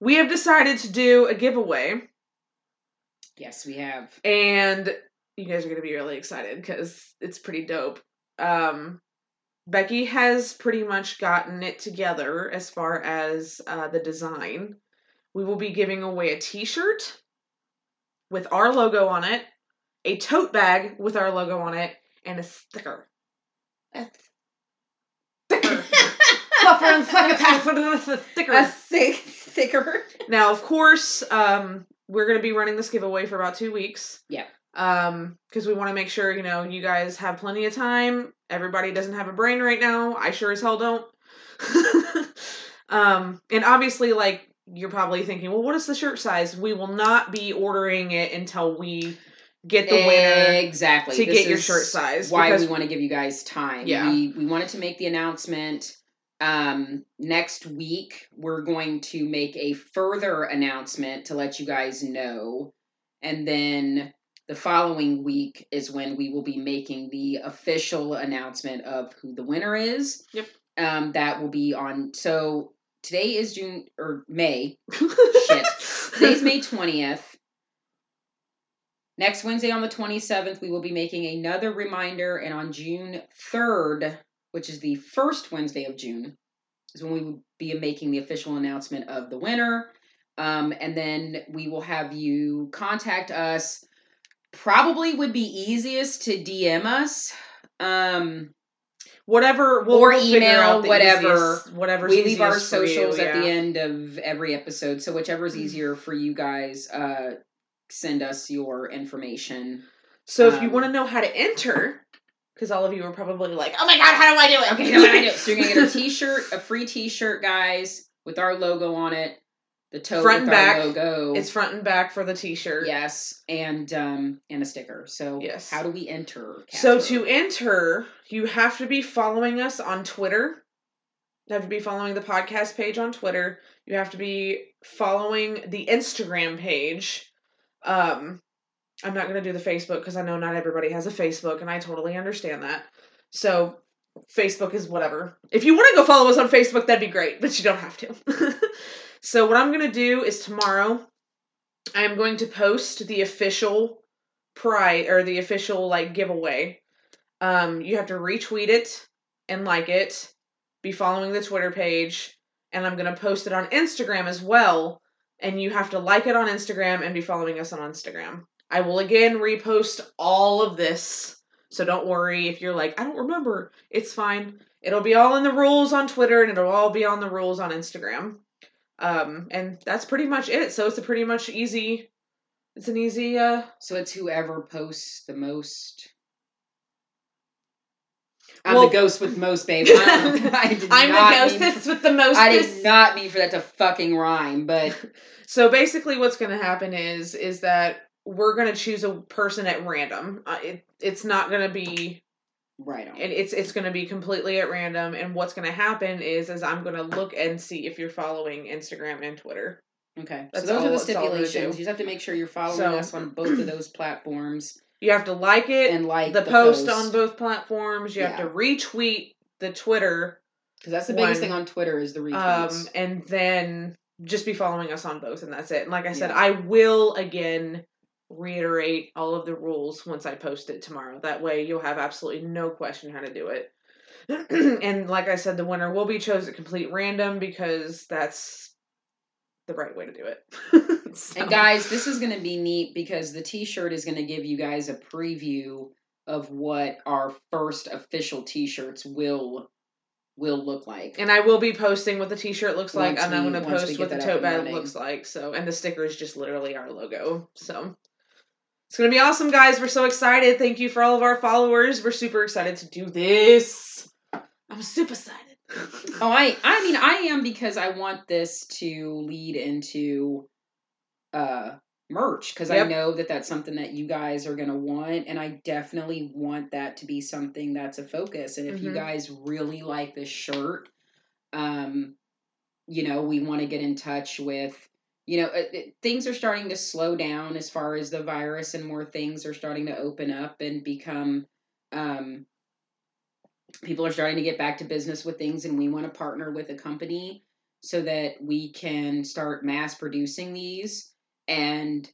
we have decided to do a giveaway
Yes, we have.
and you guys are going to be really excited because it's pretty dope um becky has pretty much gotten it together as far as uh, the design we will be giving away a t-shirt with our logo on it a tote bag with our logo on it and a sticker a sticker [laughs] Fluffer and succotash with a sticker
A thick sticker.
Now, of course, um, we're going to be running this giveaway for about two weeks.
Yeah.
Um, because we want to make sure you know you guys have plenty of time. Everybody doesn't have a brain right now. I sure as hell don't. [laughs] um, and obviously, like you're probably thinking, well, what is the shirt size? We will not be ordering it until we get the winner.
exactly
to
This
get your shirt size,
Why
because-
we want to give you guys time.
Yeah.
we we wanted to make the announcement. Um, next week we're going to make a further announcement to let you guys know, and then the following week is when we will be making the official announcement of who the winner is.
Yep.
Um, that will be on. So today is June or May. [laughs] Shit. Today's May 20th. Next Wednesday on the 27th, we will be making another reminder. And on June 3rd, which is the first Wednesday of June, is when we will be making the official announcement of the winner. Um, and then we will have you contact us. Probably would be easiest to DM us. Um,
whatever we'll,
Or
we'll
email, whatever.
easiest- whatever's
we leave our
for you,
socials at the end of every episode so whichever is easier for you guys uh send us your information
So if you
Um,
want to know how to enter, because all of you are probably like, "Oh my god, how do I do it?"
okay so what I do it so you're gonna get a [laughs] t-shirt a free t-shirt guys with our logo on it the tote
Front and back.
logo
It's front and back for the T-shirt.
yes and um and a sticker so
Yes.
how do we enter
So to enter, you have to be following us on Twitter. You have to be following the podcast page on Twitter. You have to be following the Instagram page. Um, I'm not gonna do the Facebook because I know not everybody has a Facebook, and I totally understand that. So Facebook is whatever. If you want to go follow us on Facebook, that'd be great, but you don't have to. [laughs] so what I'm gonna do is tomorrow, I'm going to post the official prize or the official like giveaway. Um, you have to retweet it and like it, be following the Twitter page, and I'm gonna post it on Instagram as well. And you have to like it on Instagram and be following us on Instagram. I will again repost all of this. So don't worry if you're like, I don't remember. It's fine. It'll be all in the rules on Twitter and it'll all be on the rules on Instagram. Um, and that's pretty much it. So it's a pretty much easy it's an easy uh
so it's whoever posts the most I'm
Well-
the ghost with most, babe. I don't- [laughs] I did
I'm the
mean-
ghostess with the most.
I did not mean for that to fucking rhyme, but [laughs]
So basically, what's going to happen is is that we're going to choose a person at random. Uh, it, it's not going to be,
right on.
and it's it's going to be completely at random. And what's going to happen is is I'm going to look and see if you're following Instagram and Twitter.
Okay,
That's
so those
all-
are the
that's all I'm gonna
stipulations. You just have to make sure you're following
So-
us on both of those platforms [clears throat]
You have to like it,
and like
the, post, on both platforms. You have
Yeah.
to retweet the Twitter,
because that's the biggest
one.
thing on Twitter is the retweets.
um, and then just be following us on both, and that's it. And like I said,
Yeah.
I will again reiterate all of the rules once I post it tomorrow. That way, you'll have absolutely no question how to do it. [clears throat] and like I said, the winner will be chosen complete random because that's the right way to do it. [laughs] So-
and guys, this is going to be neat because the T-shirt is going to give you guys a preview of what our first official T-shirts will will look like.
And I will be posting what the t-shirt looks like,
Once
and I'm
we-
going to post what the tote bag looks like. So, and the sticker is just literally our logo. So, It's gonna be awesome, guys. We're so excited. Thank you for all of our followers. We're super excited to do this. I'm super excited.
Oh, I I mean I am because I want this to lead into uh merch because I know that that's something that you guys are going to want and I definitely want that to be something that's a focus and if you
Mhm.
guys really like this shirt um you know we want to get in touch with you know it, things are starting to slow down as far as the virus and more things are starting to open up and become um people are starting to get back to business with things and we want to partner with a company so that we can start mass producing these and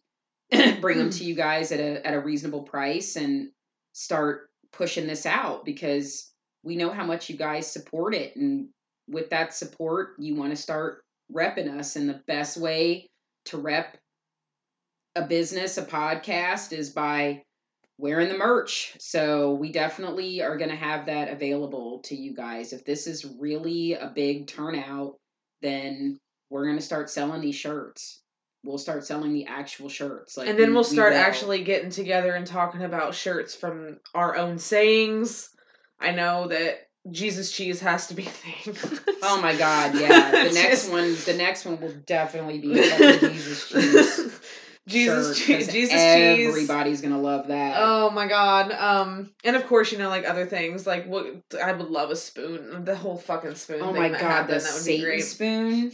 [clears throat] bring them to you guys at a at a reasonable price and start pushing this out because we know how much you guys support it and with that support you want to start repping us and the best way to rep a business a podcast is by wearing the merch. So we definitely are going to have that available to you guys. If this is really a big turnout, then we're going to start selling these shirts. We'll start selling the actual shirts. Like
and then
we-
we'll start
will.
actually getting together and talking about shirts from our own sayings. I know that Jesus cheese has to be a thing.
Oh my god, yeah. [laughs] The next one the next one will definitely be [laughs] Jesus cheese.
Jesus
shirt,
cheese. Jesus cheese.
Everybody's gonna love that.
Oh my god. Um and of course, you know, like other things, like what I would love a spoon. The whole fucking spoon.
Oh my
that
god,
happened,
the
that would be
Satan
great.
spoon.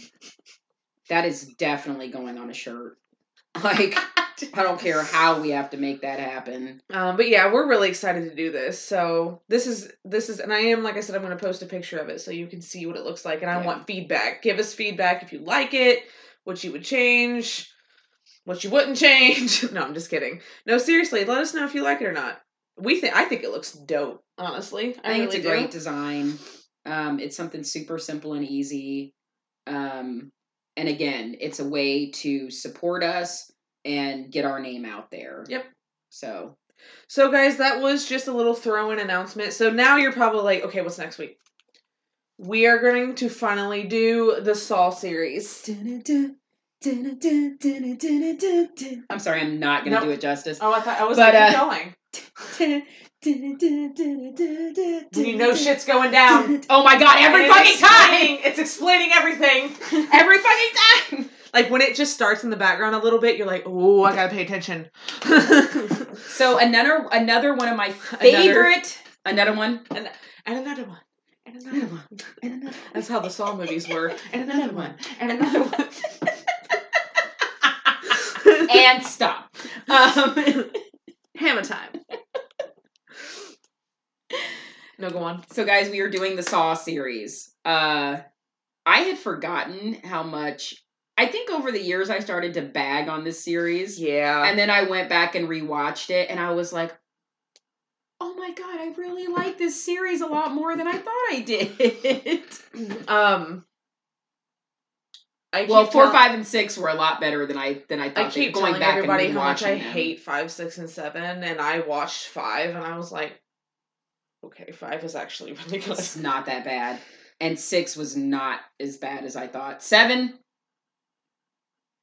That is definitely going on a shirt. Like [laughs] I don't care how we have to make that happen.
Um, but yeah, we're really excited to do this. So this is this is, and I am like I said, I'm going to post a picture of it so you can see what it looks like. And I
Yeah.
want feedback. Give us feedback if you like it, what you would change, what you wouldn't change. [laughs] no, I'm just kidding. No, seriously, let us know if you like it or not. We think I think it looks dope. Honestly,
I think
really
it's a great design. Um, it's something super simple and easy. Um, and again, it's a way to support us and get our name out there.
Yep.
So
So, guys, that was just a little throw in announcement. So now you're probably like, okay, what's next week? We are going to finally do the Saw series.
I'm sorry, I'm not gonna
Nope.
do it justice.
Oh, I thought I was
But,
like,
uh,
going. You know shit's going down.
Oh my god, every
And
fucking time!
It's explaining everything.
Every fucking time! [laughs]
Like when it just starts in the background a little bit, you're like, oh, I gotta pay attention. [laughs]
So another another one of my favorite
Another-
favorite another one.
and another one. And another one. That's how the Saw movies were. And another one. And another one. [laughs]
and stop. Um, [laughs]
Hammer time. No, go on.
so guys, we are doing the Saw series. Uh I had forgotten how much I think over the years I started to bag on this series.
Yeah.
And then I went back and rewatched it and I was like, oh my god, I really like this series a lot more than I thought I did.
um. I
well, four,
tell-
five, and six were a lot better than I than I thought.
I keep
going
telling
back
everybody
and
how much I
them.
hate five, six, and seven, and I watched five, and I was like, okay, five is actually [laughs] really good.
It's not that bad. And six was not as bad as I thought. Seven,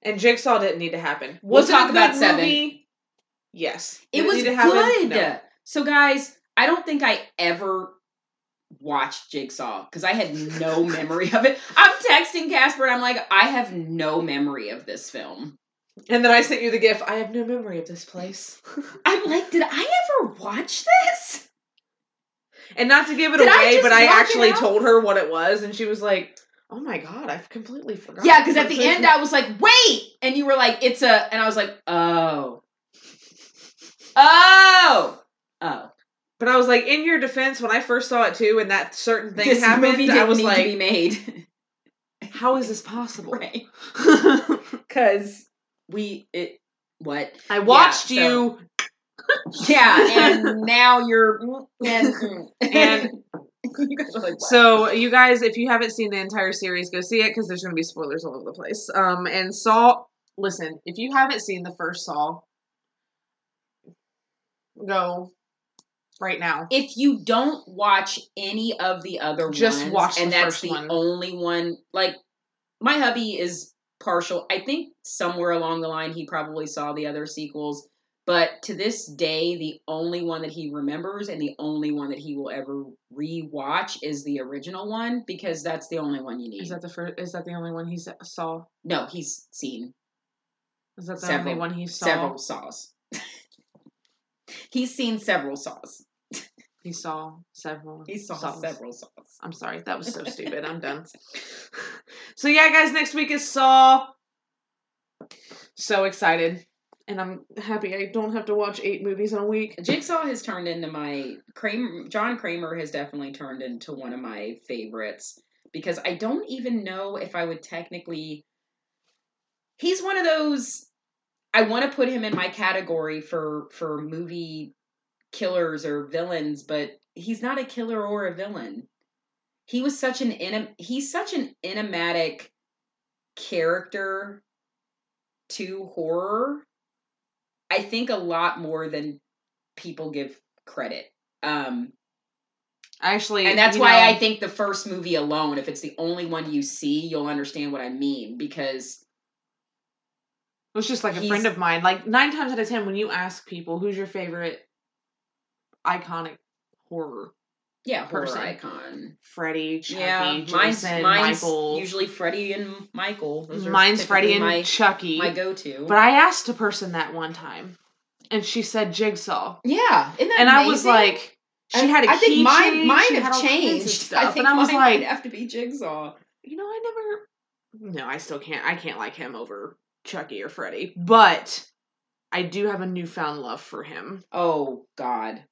And Jigsaw didn't need to happen.
We'll
Was it
talk about
good
seven.
movie? Yes.
it
Did
was
happen?
good.
No.
So, guys, I don't think I ever watched Jigsaw because I had no [laughs] memory of it. I'm texting Casper and I'm like, I have no memory of this film.
And then I sent you the gif. I have no memory of this place. [laughs]
I'm like, did I ever watch this?
and not to give it
Did
away,
just
but I actually told her what it was, and she was like, "Oh my god, I've completely forgotten."
Yeah, because at the end I was like, wait! And you were like, it's a. And I was like, oh. Oh! Oh.
But I was like, in your defense, when I first saw it too, and that certain thing
this
happened,
movie
I
didn't
was
need to be made.
"How is this possible?" [laughs]
right. [laughs] Because we. it What?
I watched
so-
you, [laughs]
Yeah, and now you're. And. Mm.
and [laughs]
you guys are like, what?
so you guys, if you haven't seen the entire series, go see it because there's going to be spoilers all over the place. Um, and Saw, listen, if you haven't seen the first Saw, go right now.
if you don't watch any of the other
Just
ones,
watch
and that's
first
the
one.
only one like my hubby is partial i think somewhere along the line he probably saw the other sequels But to this day, the only one that he remembers and the only one that he will ever rewatch is the original one because that's the only one you need.
Is that the first? Is that the only one he saw?
no, he's seen
Is that the
Several-
only one he saw?
several saws. [laughs] he's seen several saws. [laughs]
He saw several.
He saw
saws.
several saws.
I'm sorry, that was so stupid. I'm done. [laughs] So yeah, guys, next week is Saw. So excited, and I'm happy I don't have to watch eight movies in a week.
Jigsaw has turned into my Kramer. John Kramer has definitely turned into one of my favorites because I don't even know if I would technically. He's one of those. I want to put him in my category for for movie killers or villains, but he's not a killer or a villain. He was such an enem- he's such an enigmatic character to horror. I think a lot more than people give credit. Um,
Actually,
and that's why
know,
I think the first movie alone, if it's the only one you see, you'll understand what I mean because
it was just like a friend of mine. Like nine times out of ten, when you ask people who's your favorite iconic horror,
yeah, horror
Person.
icon.
Um, Freddy, Chucky,
yeah, mine's,
Jason,
mine's
Michael.
usually Freddie and Michael. Those
mine's Freddy and
my,
Chucky.
my go-to.
But I asked a person that one time, and she said Jigsaw,
yeah, isn't that
and I was like, she
I-
had a
I think
key
mine,
change,
mine
she
have
had all kinds of
changed.
stuff,
I think
and I was
mine
like,
might have to be Jigsaw.
you know, I never. No, I still can't. I can't like him over Chucky or Freddy, but I do have a newfound love for him,
Oh God.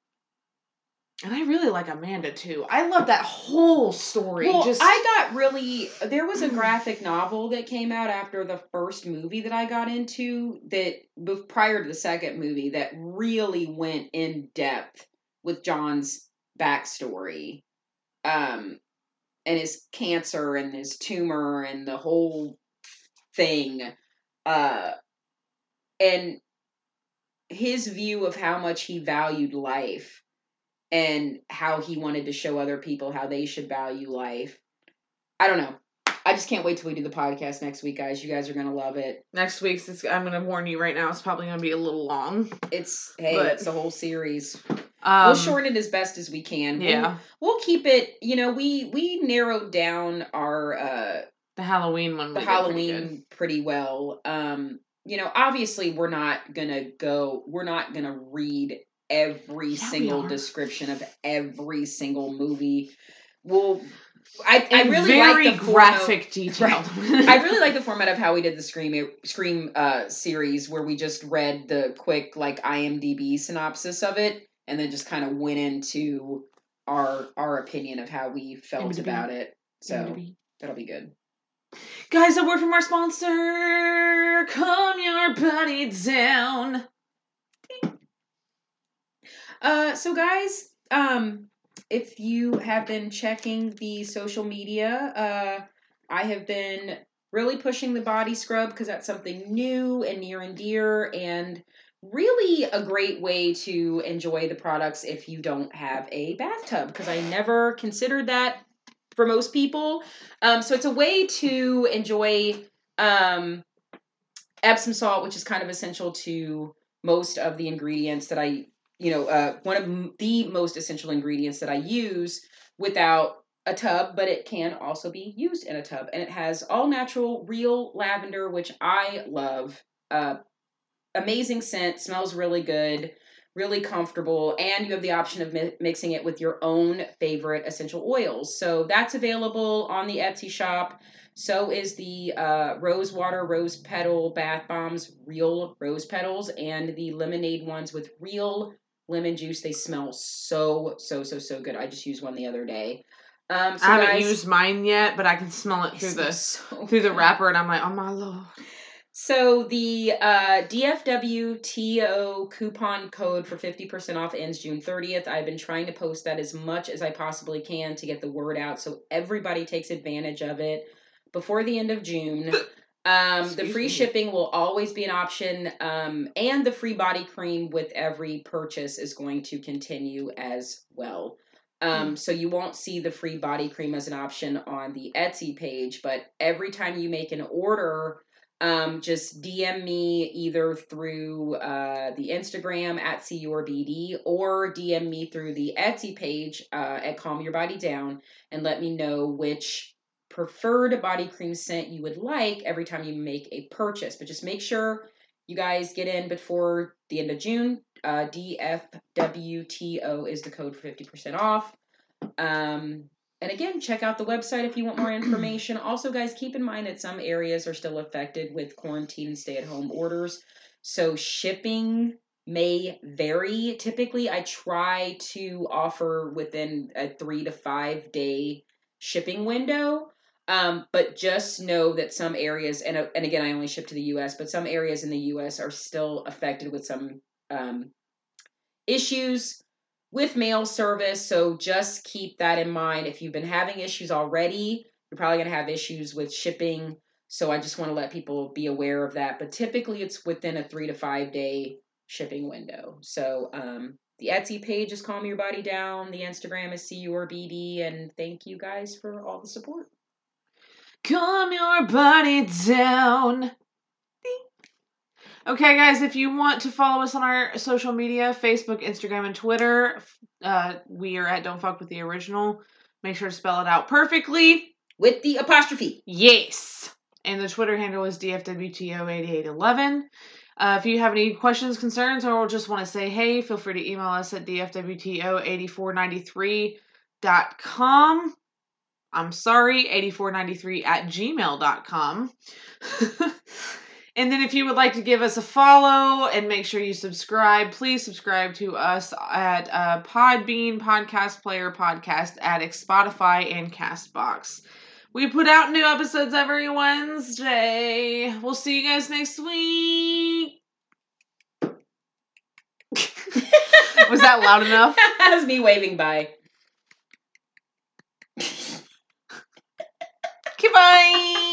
And I really like Amanda too. I love that whole story.
Well,
Just
I got really. There was a graphic novel that came out after the first movie that I got into that prior to the second movie that really went in depth with John's backstory, um, and his cancer and his tumor and the whole thing, uh, and his view of how much he valued life and how he wanted to show other people how they should value life. I don't know. I just can't wait till we do the podcast next week, guys. You guys are gonna love it.
next week's. It's, I'm gonna warn you right now. It's probably gonna be a little long.
It's hey,
But-
it's the whole series.
Um,
we'll shorten it as best as we can. We'll-
Yeah,
we'll, keep it. You know, we we narrowed down our uh
the Halloween one.
the
we did pretty.
Halloween pretty well. Um, you know, obviously we're not gonna go. We're not gonna read every
Yeah,
single description of every single movie. We'll. I, I really
very
like the format-
graphic [laughs] detail.
I [laughs] really like the format of how we did the Scream Scream uh, series, where we just read the quick like IMDb synopsis of it, and then just kind of went into our our opinion of how we felt
IMDb.
about it. So that'll be good.
Guys, a word from our sponsor. Calm your body down.
Uh, so guys, um, if you have been checking the social media, uh, I have been really pushing the body scrub because that's something new and near and dear, and really a great way to enjoy the products if you don't have a bathtub. Because I never considered that for most people. Um, so it's a way to enjoy um, Epsom salt, which is kind of essential to most of the ingredients that I you know, uh, one of the most essential ingredients that I use without a tub, but it can also be used in a tub. And it has all natural, real lavender, which I love. Uh, amazing scent, smells really good, really comfortable, and you have the option of mi- mixing it with your own favorite essential oils. So that's available on the Etsy shop. So is the uh, rose water, rose petal bath bombs, real rose petals, and the lemonade ones with real lemon juice. They smell so so so so good. I just used one the other day. Um, so
I haven't
guys,
used mine yet, but I can smell it through the [laughs]
so
through the wrapper, and I'm like, oh my lord.
So the uh, DFWTO coupon code for 50% off ends June 30th. I've been trying to post that as much as I possibly can to get the word out so everybody takes advantage of it before the end of June. Um, the free
me.
shipping will always be an option, um, and the free body cream with every purchase is going to continue as well. Um, so you won't see the free body cream as an option on the Etsy page, but every time you make an order um, just DM me either through uh, the Instagram at CURBD or DM me through the Etsy page uh, at Calm Your Body Down and let me know which preferred body cream scent you would like every time you make a purchase. But just make sure you guys get in before the end of June. Uh, DFWTO is the code for 50% off. Um, and again, check out the website if you want more information. [clears throat] also, guys, keep in mind that some areas are still affected with quarantine and stay at home orders. So, shipping may vary. Typically, I try to offer within a three to five day shipping window. Um, but just know that some areas, and, and again, I only ship to the US, but some areas in the US are still affected with some um, issues with mail service. So just keep that in mind. If you've been having issues already, you're probably going to have issues with shipping. So I just want to let people be aware of that. But typically, it's within a three to five day shipping window. So um, the Etsy page is Calm Your Body Down. The Instagram is see your CURBD. And thank you guys for all the support.
Calm your body down. Okay, guys, if you want to follow us on our social media Facebook, Instagram, and Twitter, uh, we are at Don't Fuck with the Original. Make sure to spell it out perfectly.
With the apostrophe.
Yes. And the Twitter handle is DFWTO8811. Uh, if you have any questions, concerns, or just want to say hey, feel free to email us at DFWTO8493.com. I'm sorry, 8493 at gmail.com. [laughs] And then if you would like to give us a follow and make sure you subscribe, please subscribe to us at uh, Podbean, Podcast Player, Podcast Addict, Spotify, and Castbox. We put out new episodes every Wednesday. We'll see you guys next week. [laughs] [laughs] Was that loud enough?
that was me waving bye. Bye.